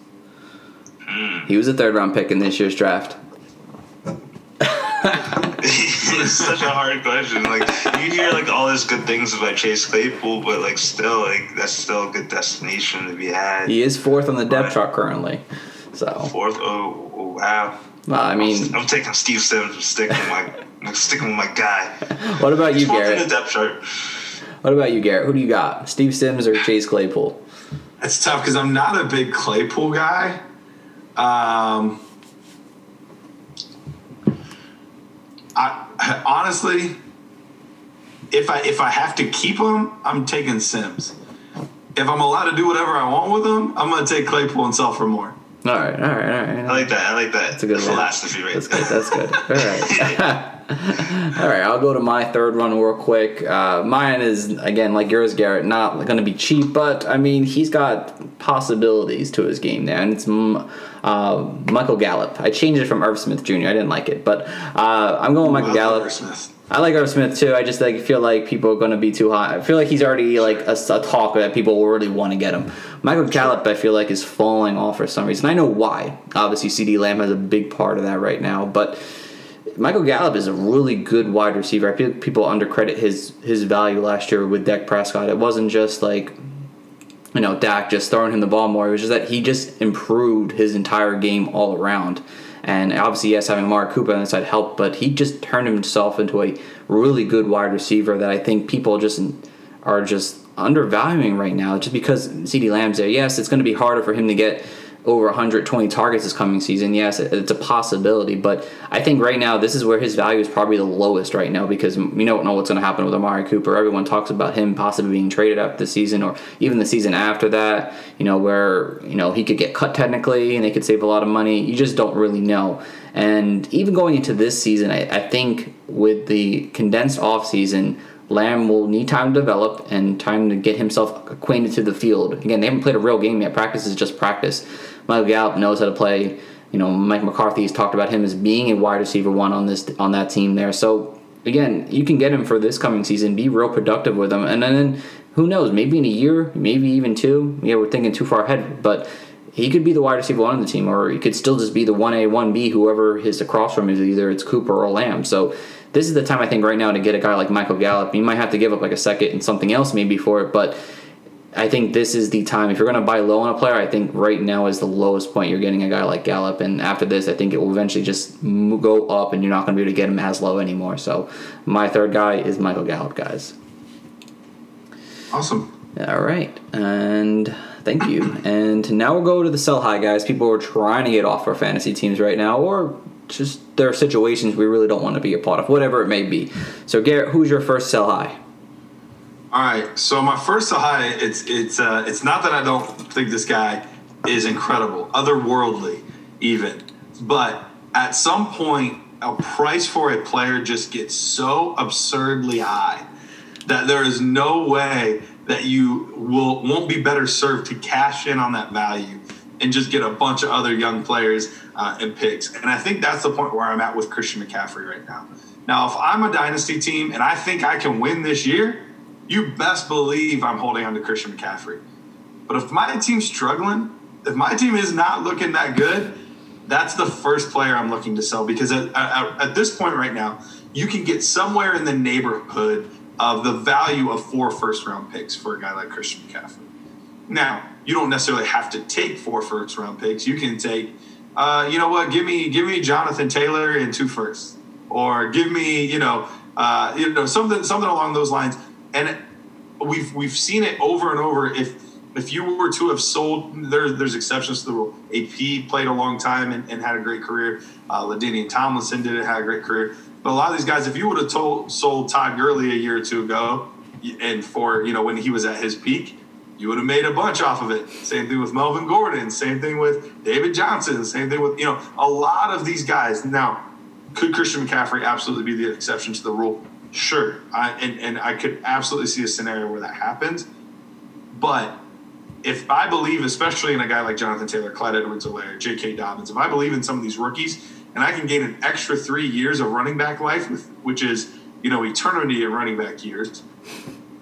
Hmm. He was a third round pick in this year's draft. it's such a hard question. Like you hear like all these good things about Chase Claypool, but like still like that's still a good destination to be had. He is fourth on the depth chart currently. So Fourth, oh, oh wow. Well, I mean, I'm taking Steve Sims. I'm sticking with my I'm sticking with my guy. what about you, He's fourth the Garrett? depth chart. What about you, Garrett? Who do you got? Steve Sims or Chase Claypool? It's tough because I'm not a big Claypool guy. Um, I honestly, if I if I have to keep him, I'm taking Sims. If I'm allowed to do whatever I want with him, I'm going to take Claypool and sell for more. All right, all right, all right. I like that. I like that. That's a good one. philosophy right That's good. That's good. All right. All right. I'll go to my third one real quick. Uh, mine is again like yours, Garrett. Not going to be cheap, but I mean he's got possibilities to his game there, and it's mm, uh, Michael Gallup. I changed it from Irv Smith Jr. I didn't like it, but uh, I'm going with Michael Gallup. Irv Smith. I like Irv Smith too. I just like feel like people are going to be too high. I feel like he's already like a, a talk that people will really want to get him. Michael Gallup, I feel like is falling off for some reason. I know why. Obviously, CeeDee Lamb has a big part of that right now, but Michael Gallup is a really good wide receiver. I feel like people undercredit his his value last year with Dak Prescott. It wasn't just like you know Dak just throwing him the ball more. It was just that he just improved his entire game all around. And obviously, yes, having Amari Cooper on the side helped, but he just turned himself into a really good wide receiver that I think people just are just undervaluing right now just because CeeDee Lamb's there. Yes, it's going to be harder for him to get over 120 targets this coming season. Yes, it's a possibility, but I think right now this is where his value is probably the lowest right now because we don't know what's going to happen with Amari Cooper. Everyone talks about him possibly being traded up this season or even the season after that, you know, where, you know, he could get cut technically and they could save a lot of money. You just don't really know. And even going into this season, I, I think with the condensed off season, Lamb will need time to develop and time to get himself acquainted to the field. Again, they haven't played a real game yet. Practice is just practice. Michael Gallup knows how to play. You know, Mike McCarthy's talked about him as being a wide receiver one on this on that team there. So again, you can get him for this coming season. Be real productive with him, and then who knows? Maybe in a year, maybe even two. Yeah, we're thinking too far ahead, but he could be the wide receiver one on the team, or he could still just be the one A, one B, whoever his across from is. Either it's Cooper or Lamb. So this is the time I think right now to get a guy like Michael Gallup. You might have to give up like a second and something else maybe for it, but I think this is the time. If you're going to buy low on a player, I think right now is the lowest point you're getting a guy like Gallup. And after this, I think it will eventually just go up, and you're not going to be able to get him as low anymore. So my third guy is Michael Gallup, guys. Awesome. All right, and thank you. And now we'll go to the sell high guys. People are trying to get off our fantasy teams right now, or just there are situations we really don't want to be a part of, whatever it may be. So Garrett, who's your first sell high? All right. So my first high, it's it's uh, it's not that I don't think this guy is incredible, otherworldly, even, but at some point, a price for a player just gets so absurdly high that there is no way that you will won't be better served to cash in on that value and just get a bunch of other young players uh, and picks. And I think that's the point where I'm at with Christian McCaffrey right now. Now, if I'm a dynasty team and I think I can win this year, you best believe I'm holding on to Christian McCaffrey. But if my team's struggling, if my team is not looking that good, that's the first player I'm looking to sell because at, at, at this point right now, you can get somewhere in the neighborhood of the value of four first round picks for a guy like Christian McCaffrey. Now, you don't necessarily have to take four first round picks. You can take, uh, you know what? Give me give me Jonathan Taylor and two firsts, or give me you know uh, you know something something along those lines. And we've we've seen it over and over. If if you were to have sold, there, there's exceptions to the rule. AP played a long time and, and had a great career. Uh, LaDainian Tomlinson did it, had a great career. But a lot of these guys, if you would have told, sold Todd Gurley a year or two ago, and for you know when he was at his peak, you would have made a bunch off of it. Same thing with Melvin Gordon. Same thing with David Johnson. Same thing with you know a lot of these guys. Now, could Christian McCaffrey absolutely be the exception to the rule? Sure, I, and and I could absolutely see a scenario where that happens. But if I believe, especially in a guy like Jonathan Taylor, Clyde Edwards-Helaire, J.K. Dobbins, if I believe in some of these rookies, and I can gain an extra three years of running back life, with, which is you know eternity of running back years,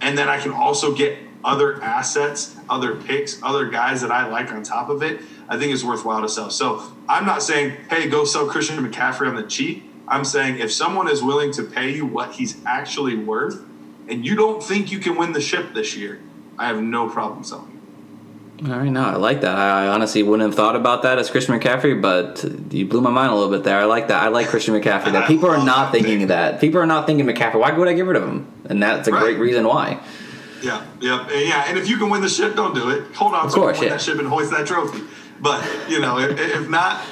and then I can also get other assets, other picks, other guys that I like on top of it, I think it's worthwhile to sell. So I'm not saying, hey, go sell Christian McCaffrey on the cheap. I'm saying if someone is willing to pay you what he's actually worth, and you don't think you can win the ship this year, I have no problem selling. All right, no, I like that. I honestly wouldn't have thought about that as Christian McCaffrey, but you blew my mind a little bit there. I like that. I like Christian McCaffrey. That people are not thinking of that. People are not thinking McCaffrey. Why would I get rid of him? And that's a Right. great reason why. Yeah, yeah, and yeah. And if you can win the ship, don't do it. Hold on Of to course, win yeah. that ship and hoist that trophy. But you know, if, if not,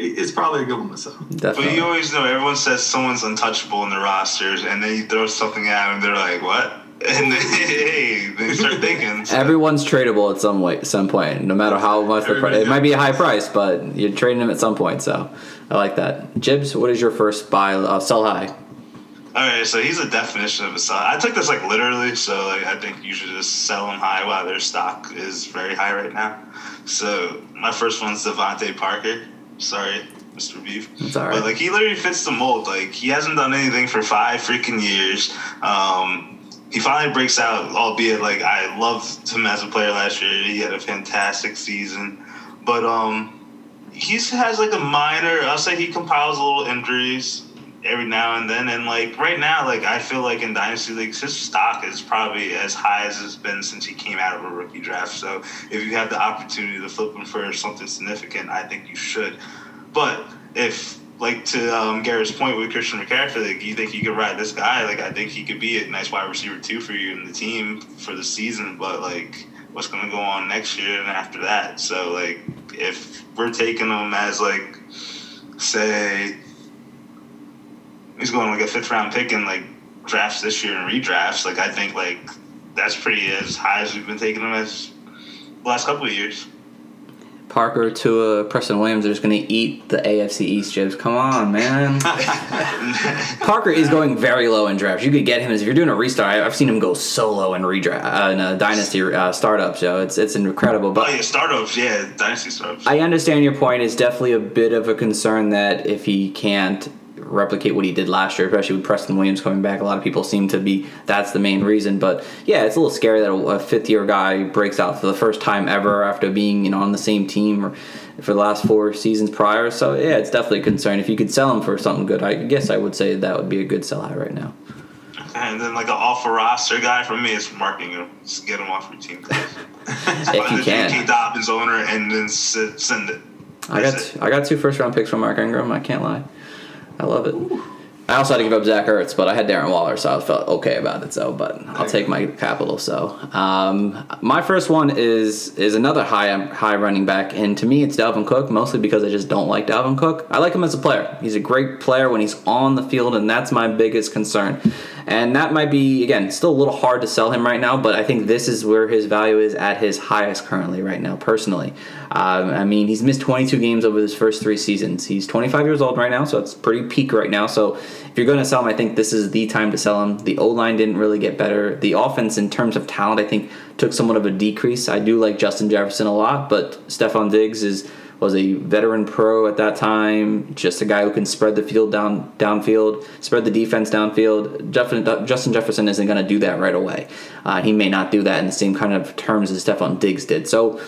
it's probably a good one to sell. But you always know everyone says someone's untouchable in the rosters, and then you throw something at them, they're like, "What?" And then hey, they start thinking. So, Everyone's tradable at some way, some point, no matter how much the price. Everybody It might be a high price, but you're trading them at some point. So I like that. Jibbs, what is your first buy? Uh, sell high. all right, so he's a definition of a sell. I took this like literally, so like I think you should just sell them high while their stock is very high right now. So my first one's DeVante Parker. Sorry, Mr. Beef. It's all right. But like he literally fits the mold. Like he hasn't done anything for five freaking years. Um, he finally breaks out, albeit like I loved him as a player last year. He had a fantastic season, but um, he has like a minor. I'll say he compiles a little injuries every now and then, and like right now, like I feel like in dynasty leagues, his stock is probably as high as it's been since he came out of a rookie draft. So if you have the opportunity to flip him for something significant, I think you should. But if like to um, Garrett's point with Christian McCaffrey, like you think you could ride this guy, like I think he could be a nice wide receiver too for you in the team for the season. But like, what's going to go on next year and after that? So like, if we're taking him as like, say, he's going like a fifth round pick in like drafts this year and redrafts, like I think like that's pretty as high as we've been taking him as the last couple of years. Parker to uh, Preston Williams are just going to eat the AFC East, Jibbs. Come on, man. Parker is going very low in drafts. You could get him as if you're doing a restart. I, I've seen him go so low in redraft uh, in a dynasty uh, startup. So it's it's incredible. Oh But yeah, startups, yeah, dynasty startups. I understand your point. It's definitely a bit of a concern that if he can't replicate what he did last year, especially with Preston Williams coming back, a lot of people seem to be that's the main reason. But yeah, it's a little scary that a, fifth year guy breaks out for the first time ever after being you know on the same team or for the last four seasons prior. So yeah, it's definitely a concern. If you could sell him for something good, I guess I would say that would be a good sell high right now. And then like an off a roster guy for me is Mark Ingram. Just get him off your team. If you can. J.K. Dobbins owner and then send it. I got it. I got two first round picks from Mark Ingram. I can't lie. I love it. I also had to give up Zach Ertz, but I had Darren Waller, so I felt okay about it. So, but I'll take my capital. So, um, my first one is is another high high running back, and to me, it's Dalvin Cook, mostly because I just don't like Dalvin Cook. I like him as a player. He's a great player when he's on the field, and that's my biggest concern. And that might be again still a little hard to sell him right now, but I think this is where his value is at his highest currently right now. Personally, um, I mean he's missed 22 games over his first three seasons. He's 25 years old right now, so it's pretty peak right now. So if you're going to sell him, I think this is the time to sell him. The O line didn't really get better. The offense, in terms of talent, I think took somewhat of a decrease. I do like Justin Jefferson a lot, but Stefon Diggs is was a veteran pro at that time, just a guy who can spread the field down downfield, spread the defense downfield. Justin Jefferson isn't going to do that right away. Uh, he may not do that in the same kind of terms as Stefon Diggs did. So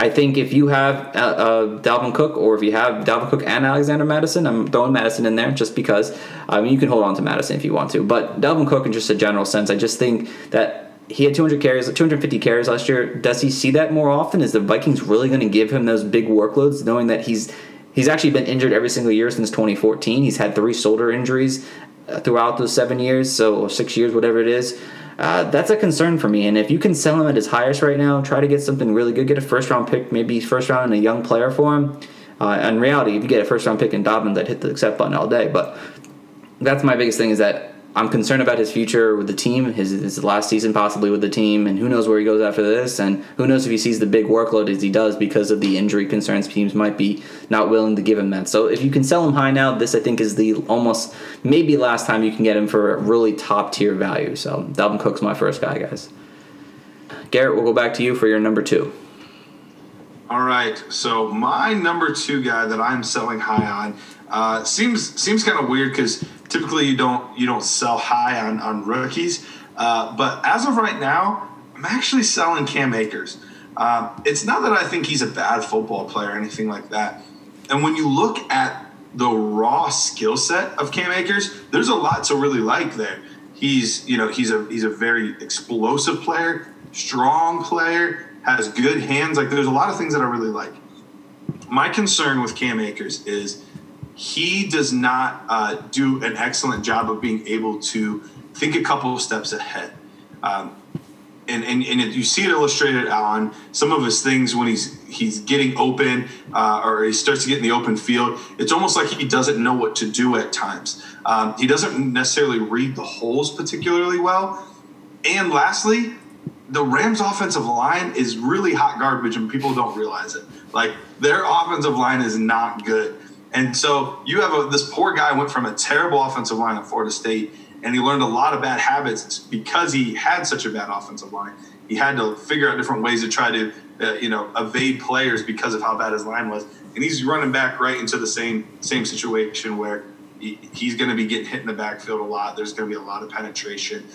I think if you have uh, uh, Dalvin Cook, or if you have Dalvin Cook and Alexander Mattison, I'm throwing Mattison in there just because. I mean, you can hold on to Mattison if you want to, but Dalvin Cook, in just a general sense, I just think that he had 200 carries, 250 carries last year. Does he see that more often? Is the Vikings really going to give him those big workloads, knowing that he's he's actually been injured every single year since 2014? He's had three shoulder injuries uh, throughout those seven years, so or six years, whatever it is. Uh, that's a concern for me. And if you can sell him at his highest right now, try to get something really good, get a first round pick, maybe first round and a young player for him. Uh, in reality, if you get a first round pick in Dobbins, I'd hit the accept button all day. But that's my biggest thing is that I'm concerned about his future with the team, his, his last season possibly with the team, and who knows where he goes after this, and who knows if he sees the big workload as he does because of the injury concerns. Teams might be not willing to give him that. So if you can sell him high now, this I think is the almost maybe last time you can get him for a really top tier value. So Dalvin Cook's my first guy, guys. Garrett, we'll go back to you for your number two. All right, so my number two guy that I'm selling high on uh, seems seems kind of weird because typically you don't you don't sell high on on rookies, uh, but as of right now, I'm actually selling Cam Akers. Uh, it's not that I think he's a bad football player or anything like that. And when you look at the raw skill set of Cam Akers, there's a lot to really like there. He's you know he's a he's a very explosive player, strong player, has good hands. Like there's a lot of things that I really like. My concern with Cam Akers is he does not uh, do an excellent job of being able to think a couple of steps ahead. Um, and, and, and you see it illustrated on some of his things when he's he's getting open uh, or he starts to get in the open field. It's almost like he doesn't know what to do at times. Um, he doesn't necessarily read the holes particularly well. And lastly, the Rams' offensive line is really hot garbage, and people don't realize it. Like their offensive line is not good. And so you have a, this poor guy went from a terrible offensive line at Florida State, and he learned a lot of bad habits because he had such a bad offensive line. He had to figure out different ways to try to, uh, you know, evade players because of how bad his line was. And he's running back right into the same same situation where he, he's going to be getting hit in the backfield a lot. There's going to be a lot of penetration.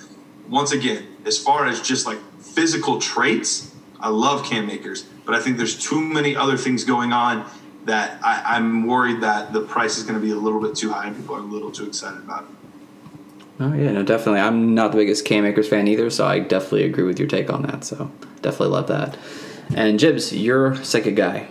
Once again, as far as just like physical traits, I love Cam Akers, but I think there's too many other things going on that I, am worried that the price is going to be a little bit too high and people are a little too excited about it. Oh yeah, no, definitely. I'm not the biggest Cam Akers fan either, so I definitely agree with your take on that. So definitely love that. And Jibbs, your second guy.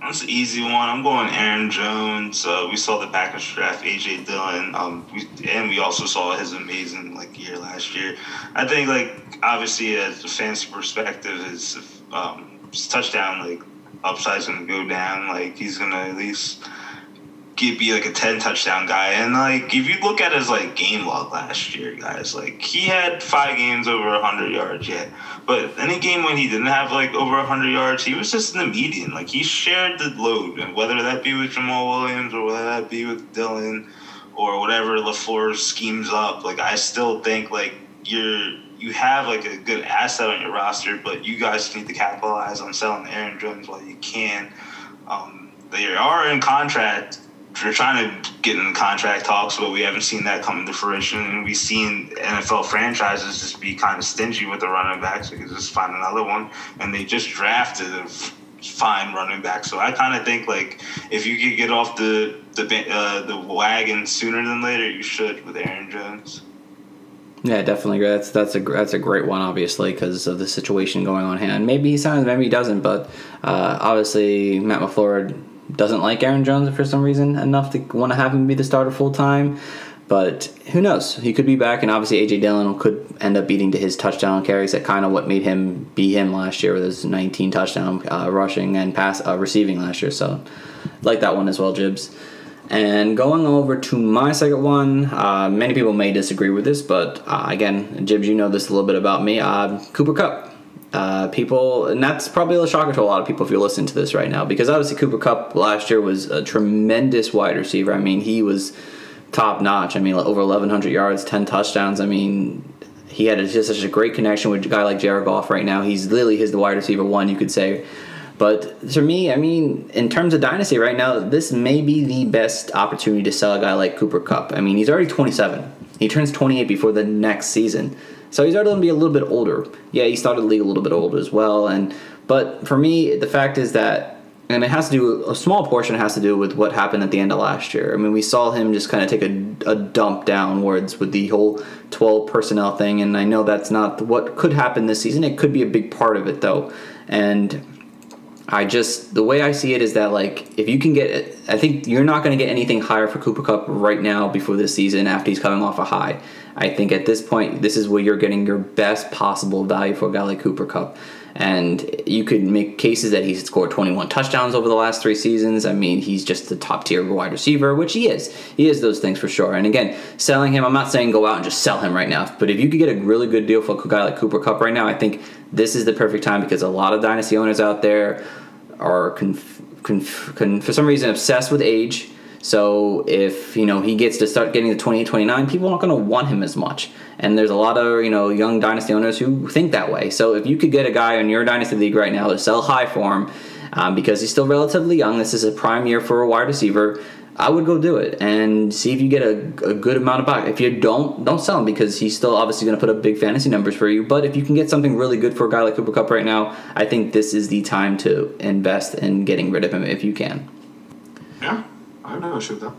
That's an easy one. I'm going Aaron Jones. Uh, we saw the Packers draft AJ Dillon, um, we, and we also saw his amazing like year last year. I think like obviously as a fancy perspective, his, um, his touchdown like upside's gonna go down. Like he's gonna at least give be like a ten touchdown guy. And like if you look at his like game log last year, guys, like he had five games over hundred yards yet. But any game when he didn't have like over hundred yards, he was just in the median. Like he shared the load, and whether that be with Jamaal Williams or whether that be with Dillon or whatever LaFleur schemes up. Like I still think like you're you have like a good asset on your roster, but you guys need to capitalize on selling Aaron Jones while you can. Um, they are in contract. They're trying to get in contract talks, but we haven't seen that come into fruition. And we've seen NFL franchises just be kind of stingy with the running backs. They just find another one, and they just drafted a fine running back. So I kind of think like if you could get off the the uh, the wagon sooner than later, you should with Aaron Jones. Yeah, definitely. That's that's a that's a great one, obviously, because of the situation going on hand. Maybe he signs, maybe he doesn't. But uh, obviously, Matt LaFleur doesn't like Aaron Jones for some reason enough to want to have him be the starter full time. But who knows? He could be back, and obviously AJ Dillon could end up beating to his touchdown carries. That kind of what made him be him last year with his 19 touchdown uh, rushing and pass uh, receiving last year. So, like that one as well, Jibbs. And going over to my second one, uh, many people may disagree with this, but uh, again, Jibbs, you know this a little bit about me. Uh, Cooper Kupp. Uh, people, and that's probably a shocker to a lot of people if you're listening to this right now, because obviously Cooper Kupp last year was a tremendous wide receiver. I mean, he was top notch. I mean, over 1,100 yards, 10 touchdowns. I mean, he had just such a great connection with a guy like Jared Goff right now. He's literally his the wide receiver one, you could say. But to me, I mean, in terms of dynasty right now, this may be the best opportunity to sell a guy like Cooper Kupp. I mean, he's already 27. He turns 28 before the next season. So he's already going to be a little bit older. Yeah, he started the league a little bit older as well, and But for me, the fact is that, and it has to do a small portion has to do with what happened at the end of last year. I mean, we saw him just kind of take a, a dump downwards with the whole 12 personnel thing, and I know that's not what could happen this season. It could be a big part of it though, and. I just the way I see it is that like if you can get I think you're not going to get anything higher for Cooper Kupp right now before this season after he's coming off a high. I think at this point this is where you're getting your best possible value for a guy like Cooper Kupp. And you could make cases that he's scored 21 touchdowns over the last three seasons. I mean, he's just the top tier wide receiver, which he is. He is those things for sure. And again, selling him, I'm not saying go out and just sell him right now, but if you could get a really good deal for a guy like Cooper Cup right now, I think this is the perfect time because a lot of dynasty owners out there are conf- conf- con- for some reason obsessed with age. So if you know he gets to start getting to 28, 29, people aren't going to want him as much. And there's a lot of you know young dynasty owners who think that way. So if you could get a guy in your dynasty league right now to sell high for him, um, because he's still relatively young, this is a prime year for a wide receiver. I would go do it and see if you get a, a good amount of buy. If you don't, don't sell him because he's still obviously going to put up big fantasy numbers for you. But if you can get something really good for a guy like Cooper Kupp right now, I think this is the time to invest in getting rid of him if you can. Yeah, I have no issue with that.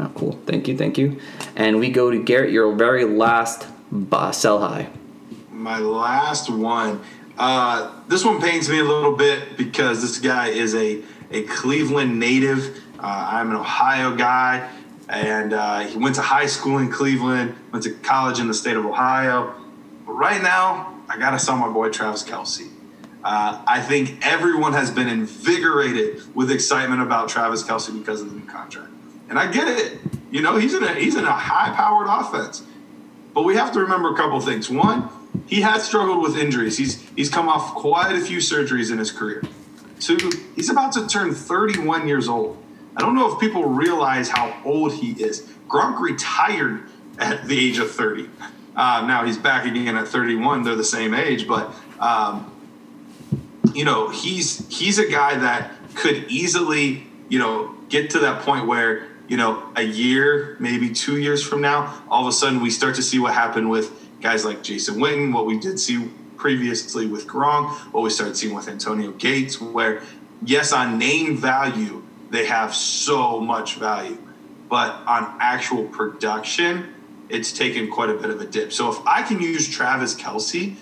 Oh, cool. Thank you, thank you. And we go to Garrett, your very last uh, sell high. My last one. Uh, this one pains me a little bit because this guy is a, a Cleveland native. Uh, I'm an Ohio guy, and uh, he went to high school in Cleveland, went to college in the state of Ohio. But right now, I got to sell my boy Travis Kelce. Uh, I think everyone has been invigorated with excitement about Travis Kelce because of the new contract, and I get it. You know, he's in a he's in a high-powered offense, but we have to remember a couple things. One, he has struggled with injuries. He's he's come off quite a few surgeries in his career. Two, he's about to turn 31 years old. I don't know if people realize how old he is. Gronk retired at the age of 30. Uh, now he's back again at 31. They're the same age, but um, you know he's he's a guy that could easily you know get to that point where you know a year, maybe two years from now, all of a sudden we start to see what happened with guys like Jason Witten, what we did see previously with Gronk, what we started seeing with Antonio Gates, where yes, on name value they have so much value. But on actual production, it's taken quite a bit of a dip. So if I can use Travis Kelce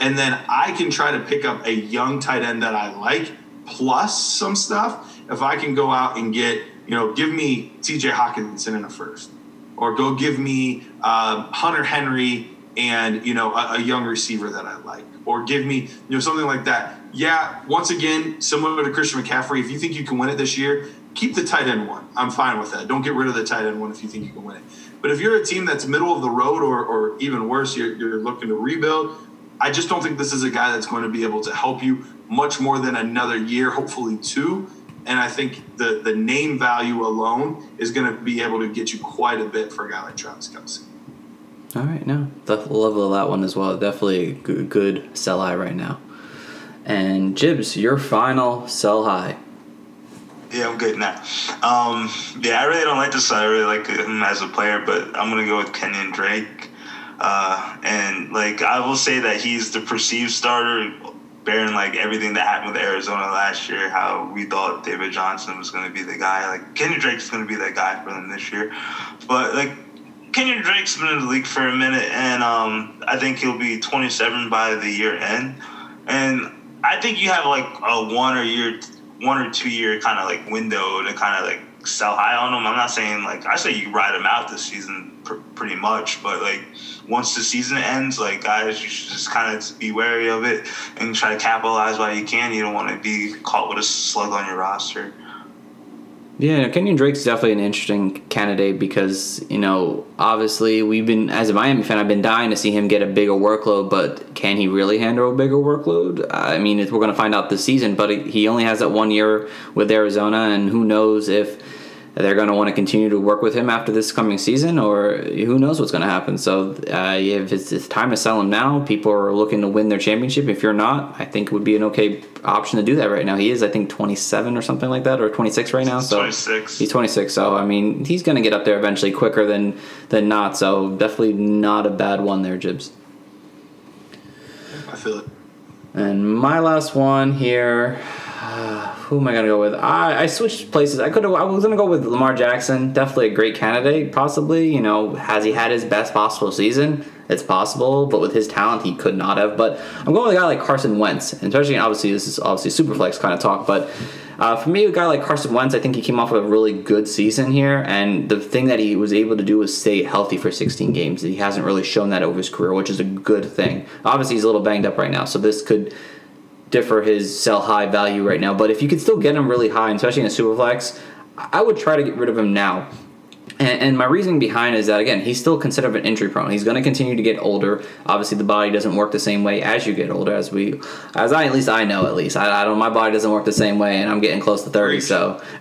and then I can try to pick up a young tight end that I like plus some stuff, if I can go out and get, you know, give me TJ Hockenson in a first or go give me uh, Hunter Henry and, you know, a, a young receiver that I like or give me, you know, something like that yeah, once again, similar to Christian McCaffrey, if you think you can win it this year, keep the tight end one. I'm fine with that. Don't get rid of the tight end one if you think you can win it. But if you're a team that's middle of the road or, or even worse, you're, you're looking to rebuild, I just don't think this is a guy that's going to be able to help you much more than another year, hopefully two. And I think the, the name value alone is going to be able to get you quite a bit for a guy like Travis Kelce. All right, no, the level of that one as well. Definitely good, good sell high right now. And Jibbs, your final sell high. Yeah, I'm good now. Um, yeah, I really don't like this. I really like him as a player, but I'm gonna go with Kenyon Drake. Uh, and like I will say that he's the perceived starter, bearing like everything that happened with Arizona last year. How we thought David Johnson was gonna be the guy. Like Kenyon Drake's gonna be that guy for them this year. But like Kenyon Drake's been in the league for a minute, and um, I think he'll be 27 by the year end. And I think you have like a one or year, one or two year kind of like window to kind of like sell high on them. I'm not saying like I say you ride them out this season pr- pretty much, but like once the season ends, like guys, you should just kind of be wary of it and try to capitalize while you can. You don't want to be caught with a slug on your roster. Yeah, Kenyon Drake's definitely an interesting candidate because you know obviously we've been as a Miami fan, I've been dying to see him get a bigger workload, but can he really handle a bigger workload? I mean, we're going to find out this season, but he only has that one year with Arizona, and who knows if they're going to want to continue to work with him after this coming season, or who knows what's going to happen. So, uh, if it's, it's, time to sell him now, people are looking to win their championship. If you're not, I think it would be an okay option to do that right now. He is, I think, 27 or something like that, or 26 right now. So 26. He's 26. So I mean, he's going to get up there eventually, quicker than than not. So definitely not a bad one there, Jibbs. I feel it. And my last one here. Who am I gonna go with? I, I switched places. I could. I was gonna go with Lamar Jackson. Definitely a great candidate. Possibly, you know, has he had his best possible season? It's possible, but with his talent, he could not have. But I'm going with a guy like Carson Wentz, and especially obviously this is obviously super flex kind of talk. But uh, for me, a guy like Carson Wentz, I think he came off of a really good season here, and the thing that he was able to do was stay healthy for 16 games. He hasn't really shown that over his career, which is a good thing. Obviously, he's a little banged up right now, so this could differ his sell high value right now. But if you could still get him really high, especially in a super flex, I would try to get rid of him now. And, and my reasoning behind is that again, he's still considered an injury prone. He's going to continue to get older. Obviously, the body doesn't work the same way as you get older. As we, as I at least I know at least I, I don't. My body doesn't work the same way, and I'm getting close to thirty. So,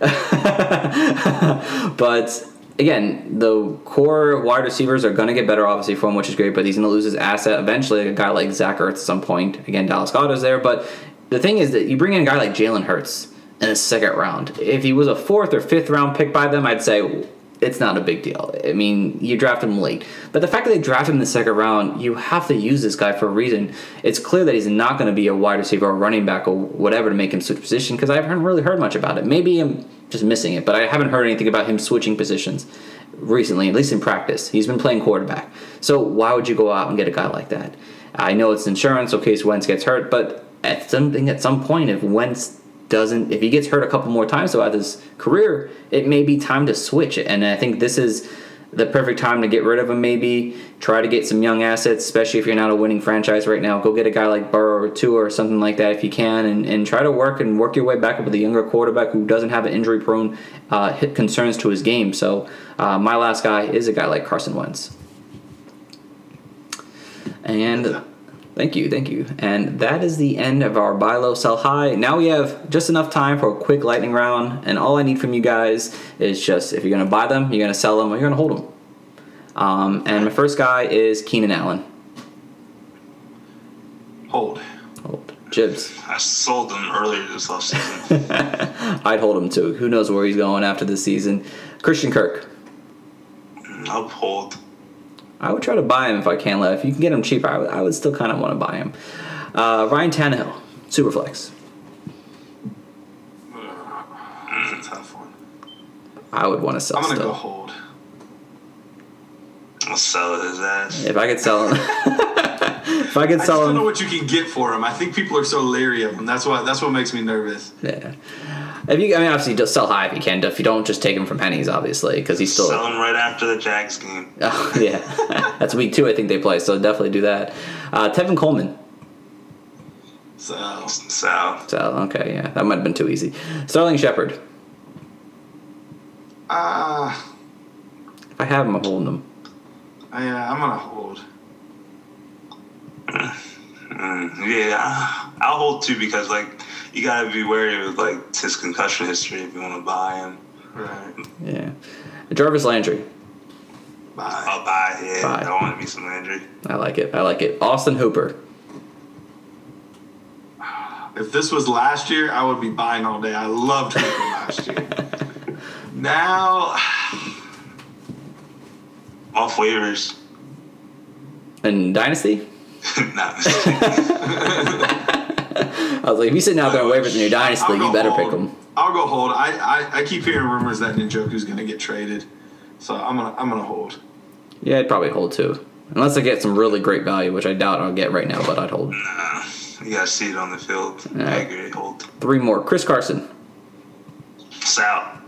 but again, the core wide receivers are going to get better, obviously, for him, which is great, but he's going to lose his asset eventually. A guy like Zach Ertz at some point. Again, Dallas Goedert's there, but the thing is that you bring in a guy like Jalen Hurts in the second round. If he was a fourth or fifth round pick by them, I'd say it's not a big deal. I mean, you draft him late. But the fact that they draft him in the second round, you have to use this guy for a reason. It's clear that he's not going to be a wide receiver or running back or whatever to make him switch position because I haven't really heard much about it. Maybe I'm just missing it, but I haven't heard anything about him switching positions recently, at least in practice. He's been playing quarterback. So why would you go out and get a guy like that? I know it's insurance in case Wentz gets hurt, but at something at some point, if Wentz doesn't, if he gets hurt a couple more times throughout his career, it may be time to switch. And I think this is the perfect time to get rid of him. Maybe try to get some young assets, especially if you're not a winning franchise right now. Go get a guy like Burrow or two or something like that if you can, and, and try to work and work your way back up with a younger quarterback who doesn't have an injury prone uh, hit concerns to his game. So uh, my last guy is a guy like Carson Wentz. And Thank you, thank you. And that is the end of our buy low, sell high. Now we have just enough time for a quick lightning round, and all I need from you guys is just if you're going to buy them, you're going to sell them, or you're going to hold them. Um, and my first guy is Keenan Allen. Hold. Hold. Jibbs. I sold him earlier this offseason. I'd hold him too. Who knows where he's going after this season? Christian Kirk. I'll hold. I would try to buy him if I can. If you can get him cheaper, I would, I would still kind of want to buy him. Uh, Ryan Tannehill, Superflex. That's a tough one. I would want to sell I'm gonna still. go hold. I'll sell his ass. If I could sell him, if I could I just I don't know what you can get for him. I think people are so leery of him. That's why. That's what makes me nervous. yeah. If you, I mean, obviously, just sell high if you can. If you don't, just take him from pennies, obviously, because he's still. Sell him right after the Jags game. Oh, yeah, that's week two. I think they play, so definitely do that. Uh, Tevin Coleman. So So So okay, yeah, that might have been too easy. Sterling Shepard. uh, If I have him, I'm holding him. I, uh, I'm gonna hold. mm, yeah, I'll hold two because like you gotta be wary of like his concussion history if you want to buy him. Right. Yeah. Jarvis Landry. Bye. Oh, I'll buy. Yeah, Buy. I want to be some Landry. I like it. I like it. Austin Hooper. If this was last year, I would be buying all day. I loved Hooper last year. Now, Off waivers. And Dynasty? nah, I was like, if you're sitting out there on waivers in your Dynasty, you better hold. pick him. I'll go hold. I, I, I keep hearing rumors that Njoku's gonna get traded, so I'm gonna I'm gonna hold. Yeah, I'd probably hold too. Unless I get some really great value, which I doubt I'll get right now, but I'd hold. nah, you gotta see it on the field. I agree. Hold. Three more. Chris Carson. Sal.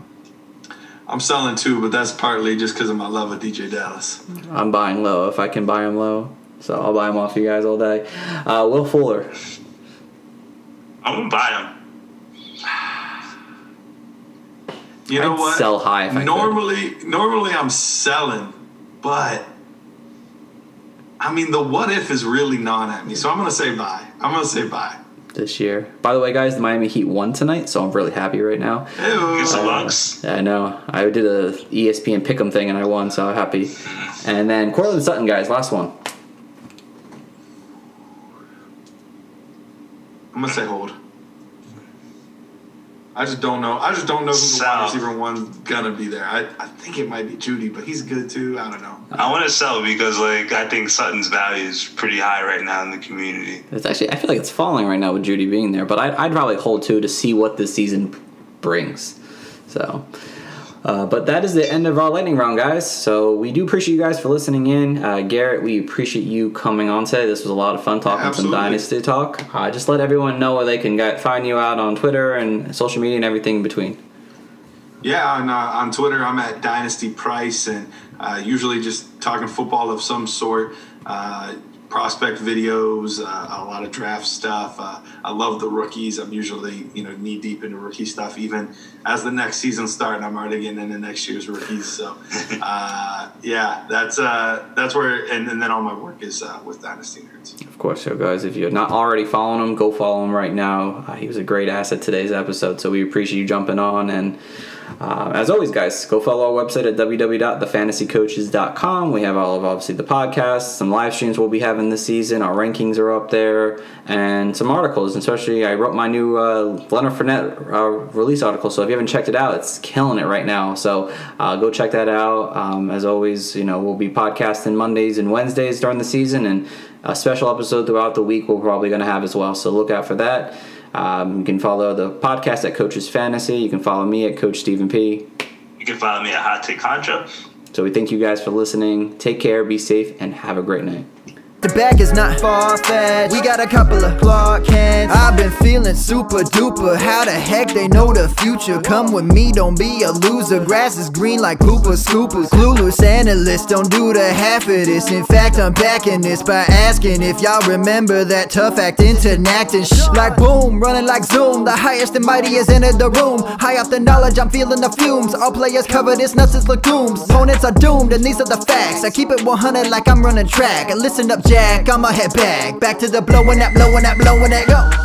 I'm selling two, but that's partly just because of my love of DeeJay Dallas. I'm buying low if I can buy him low. So I'll buy him off you guys all day. Uh, Will Fuller. I'm gonna buy them. You know I'd what? sell high if I could. normally normally I'm selling, but I mean the what if is really gnawing at me. So I'm gonna say buy. I'm gonna say buy. this year. By the way, guys, the Miami Heat won tonight, so I'm really happy right now. Ew. Get some Uh, bucks. I know. I did a ESPN pick'em thing and I won, so I'm happy. And then Courtland Sutton, guys, last one. I'm gonna say hold. I just don't know. I just don't know who the wide receiver one's gonna be there. I, I think it might be Jeudy, but he's good too. I don't know. I want to sell because like I think Sutton's value is pretty high right now in the community. It's actually I feel like it's falling right now with Jeudy being there, but I'd, I'd probably hold two to see what this season brings. So, uh, but that is the end of our lightning round, guys. So we do appreciate you guys for listening in. Uh, Garrett, we appreciate you coming on today. This was a lot of fun talking some dynasty talk. Uh, just let everyone know where they can get, find you out on Twitter and social media and everything in between. Yeah, on, uh, on Twitter, I'm at Dynasty Price, and uh, usually just talking football of some sort, uh, prospect videos, uh, a lot of draft stuff. Uh, I love the rookies. I'm usually you know knee deep into rookie stuff. Even as the next season starts, I'm already getting into next year's rookies. So uh, yeah, that's uh, that's where, and, and then all my work is uh, with Dynasty Nerds. Of course, so guys, if you're not already following him, go follow him right now. Uh, he was a great asset today's episode, so we appreciate you jumping on. And uh, as always, guys, go follow our website at www.thefantasycoaches.com. We have all of obviously the podcasts, some live streams we'll be having this season. Our rankings are up there, and some articles. Especially, I wrote my new uh, Leonard Fournette uh, release article. So if you haven't checked it out, it's killing it right now. So uh, go check that out. Um, as always, you know we'll be podcasting Mondays and Wednesdays during the season, and a special episode throughout the week we're probably going to have as well. So look out for that. Um, you can follow the podcast at Coaches Fantasy. You can follow me at Coach Steven P. You can follow me at Hot Take Contra. So we thank you guys for listening. Take care, be safe, and have a great night. The bag is not far fetched. We got a couple of Clark Kents. I've been feeling super duper. How the heck they know the future? Come with me, don't be a loser. Grass is green like Cooper Scoopers. Clueless analysts don't do the half of this. In fact, I'm backing this by asking if y'all remember that tough acting to acting. Shh, like boom, running like zoom. The highest and mightiest entered the room. High off the knowledge, I'm feeling the fumes. All players cover this nuts as legumes. Opponents are doomed, and these are the facts. I keep it 100 like I'm running track. Listen up, Jack, I'ma head back. Back to the blowing that, blowing that, blowing that, go.